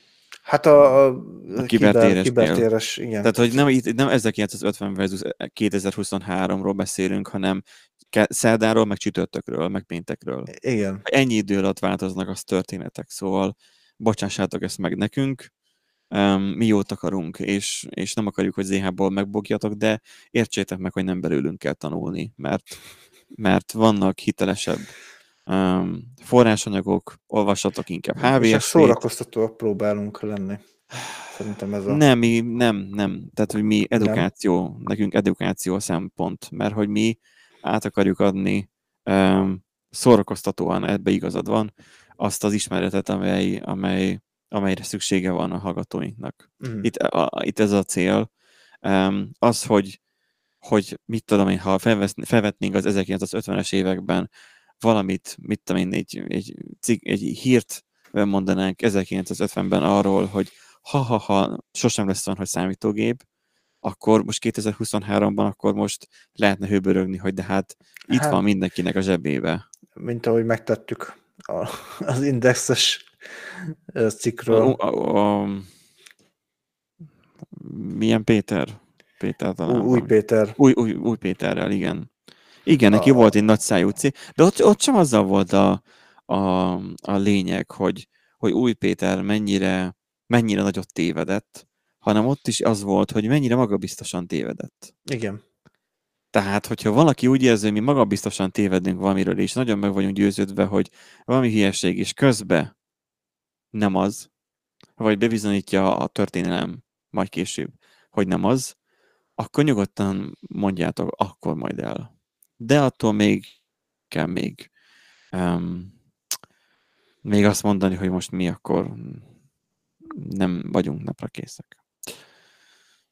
S2: hát a, a,
S1: A
S2: kiber,
S1: kibertéresnél.
S2: kibertéres, igen.
S1: Tehát, hogy nem, itt nem 1950 versus 2023-ról beszélünk, hanem szerdáról, meg csütörtökről, meg péntekről.
S2: Igen,
S1: Ennyi idő alatt változnak az történetek, szóval bocsássátok ezt meg nekünk, um, mi jót akarunk, és, és nem akarjuk, hogy ZH-ból megbogjatok, de értsétek meg, hogy nem belőlünk kell tanulni, mert, mert vannak hitelesebb um, forrásanyagok, olvassatok inkább
S2: és
S1: HVS-t,
S2: szórakoztatóak próbálunk lenni. Szerintem ez a...
S1: Nem, mi, nem, nem. Tehát, hogy mi edukáció, nem. nekünk edukáció szempont, mert hogy mi át akarjuk adni um, szórakoztatóan, ebbe igazad van, azt az ismeretet, amely, amely, amelyre szüksége van a hallgatóinknak.
S2: Mhm.
S1: Itt, a, itt ez a cél. Um, az, hogy, hogy mit tudom én, ha felvetnénk az 1950-es években valamit, mit tudom én, egy, egy, cik, egy hírt mondanánk 1950-ben arról, hogy ha-ha-ha, sosem lesz olyan, hogy számítógép, akkor most 2023-ban, akkor most lehetne hőbörögni, hogy de hát itt
S2: Hát.
S1: van mindenkinek a zsebébe.
S2: mint ahogy megtettük a, az indexes cikkről.
S1: A, a, a, milyen Péter? Péter talán.
S2: Új
S1: van.
S2: Péter.
S1: Új, új, új Péterrel, igen. Igen, neki
S2: A-
S1: volt egy nagy szájú cég, de ott, ott sem azzal volt a, a, a lényeg, hogy, hogy új Péter mennyire, mennyire nagyot tévedett, hanem ott is az volt, hogy mennyire magabiztosan tévedett.
S2: Igen.
S1: Tehát, hogyha valaki úgy érzi, hogy mi magabiztosan tévedünk valamiről, és nagyon meg vagyunk győződve, hogy valami hülyeség, és közbe nem az, vagy bebizonyítja a történelem majd később, hogy nem az, akkor nyugodtan mondjátok, akkor majd el. De attól még kell még um, még azt mondani, hogy most mi akkor nem vagyunk napra készek.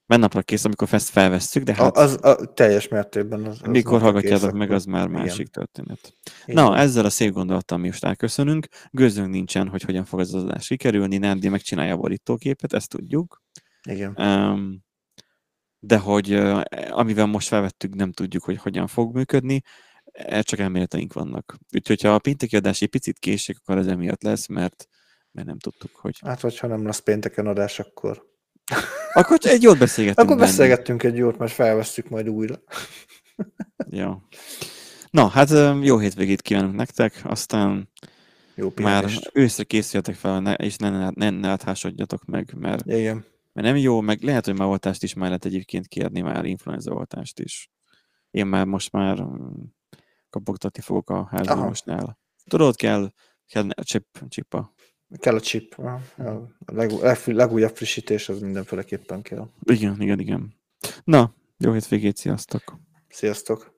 S1: Mert napra kész, amikor ezt felvesszük, de hát
S2: A, az a, teljes mértékben. Az, az
S1: mikor hallgatjátok meg, az már
S2: Igen.
S1: másik történet.
S2: Igen.
S1: Na, ezzel a szép gondolattal mi most elköszönünk. Gőzünk nincsen, hogy hogyan fog ez az adás sikerülni. Nándi megcsinálja a borítóképet, ezt tudjuk.
S2: Igen.
S1: Um, de hogy amivel most felvettük, nem tudjuk, hogy hogyan fog működni. Erre csak elméleteink vannak. Úgyhogy ha a pénteki adás egy picit késik, akkor az emiatt lesz, mert, mert nem tudtuk, hogy...
S2: Hát, vagy ha nem lesz pénteken adás, akkor...
S1: Akkor egy jót beszélgetünk.
S2: Akkor
S1: benne.
S2: beszélgettünk egy jót, majd felvesztük majd újra.
S1: Ja. Na, hát jó hétvégét kívánunk nektek, aztán
S2: Jó
S1: már őszre készüljetek fel, és ne, ne, ne, ne áthásodjatok meg, mert,
S2: Igen.
S1: Mert nem jó, meg lehet, hogy már oltást is már lehet egyébként kérni, már influenza oltást is. Én már most már mm, kapogtatni fogok a házorvosnál. Tudod, kell, kell a chip, csipa.
S2: Kell a chip. A legú- legújabb frissítés az mindenféleképpen kell.
S1: Igen, igen, igen. Na, jó hétvégét, sziasztok!
S2: Sziasztok!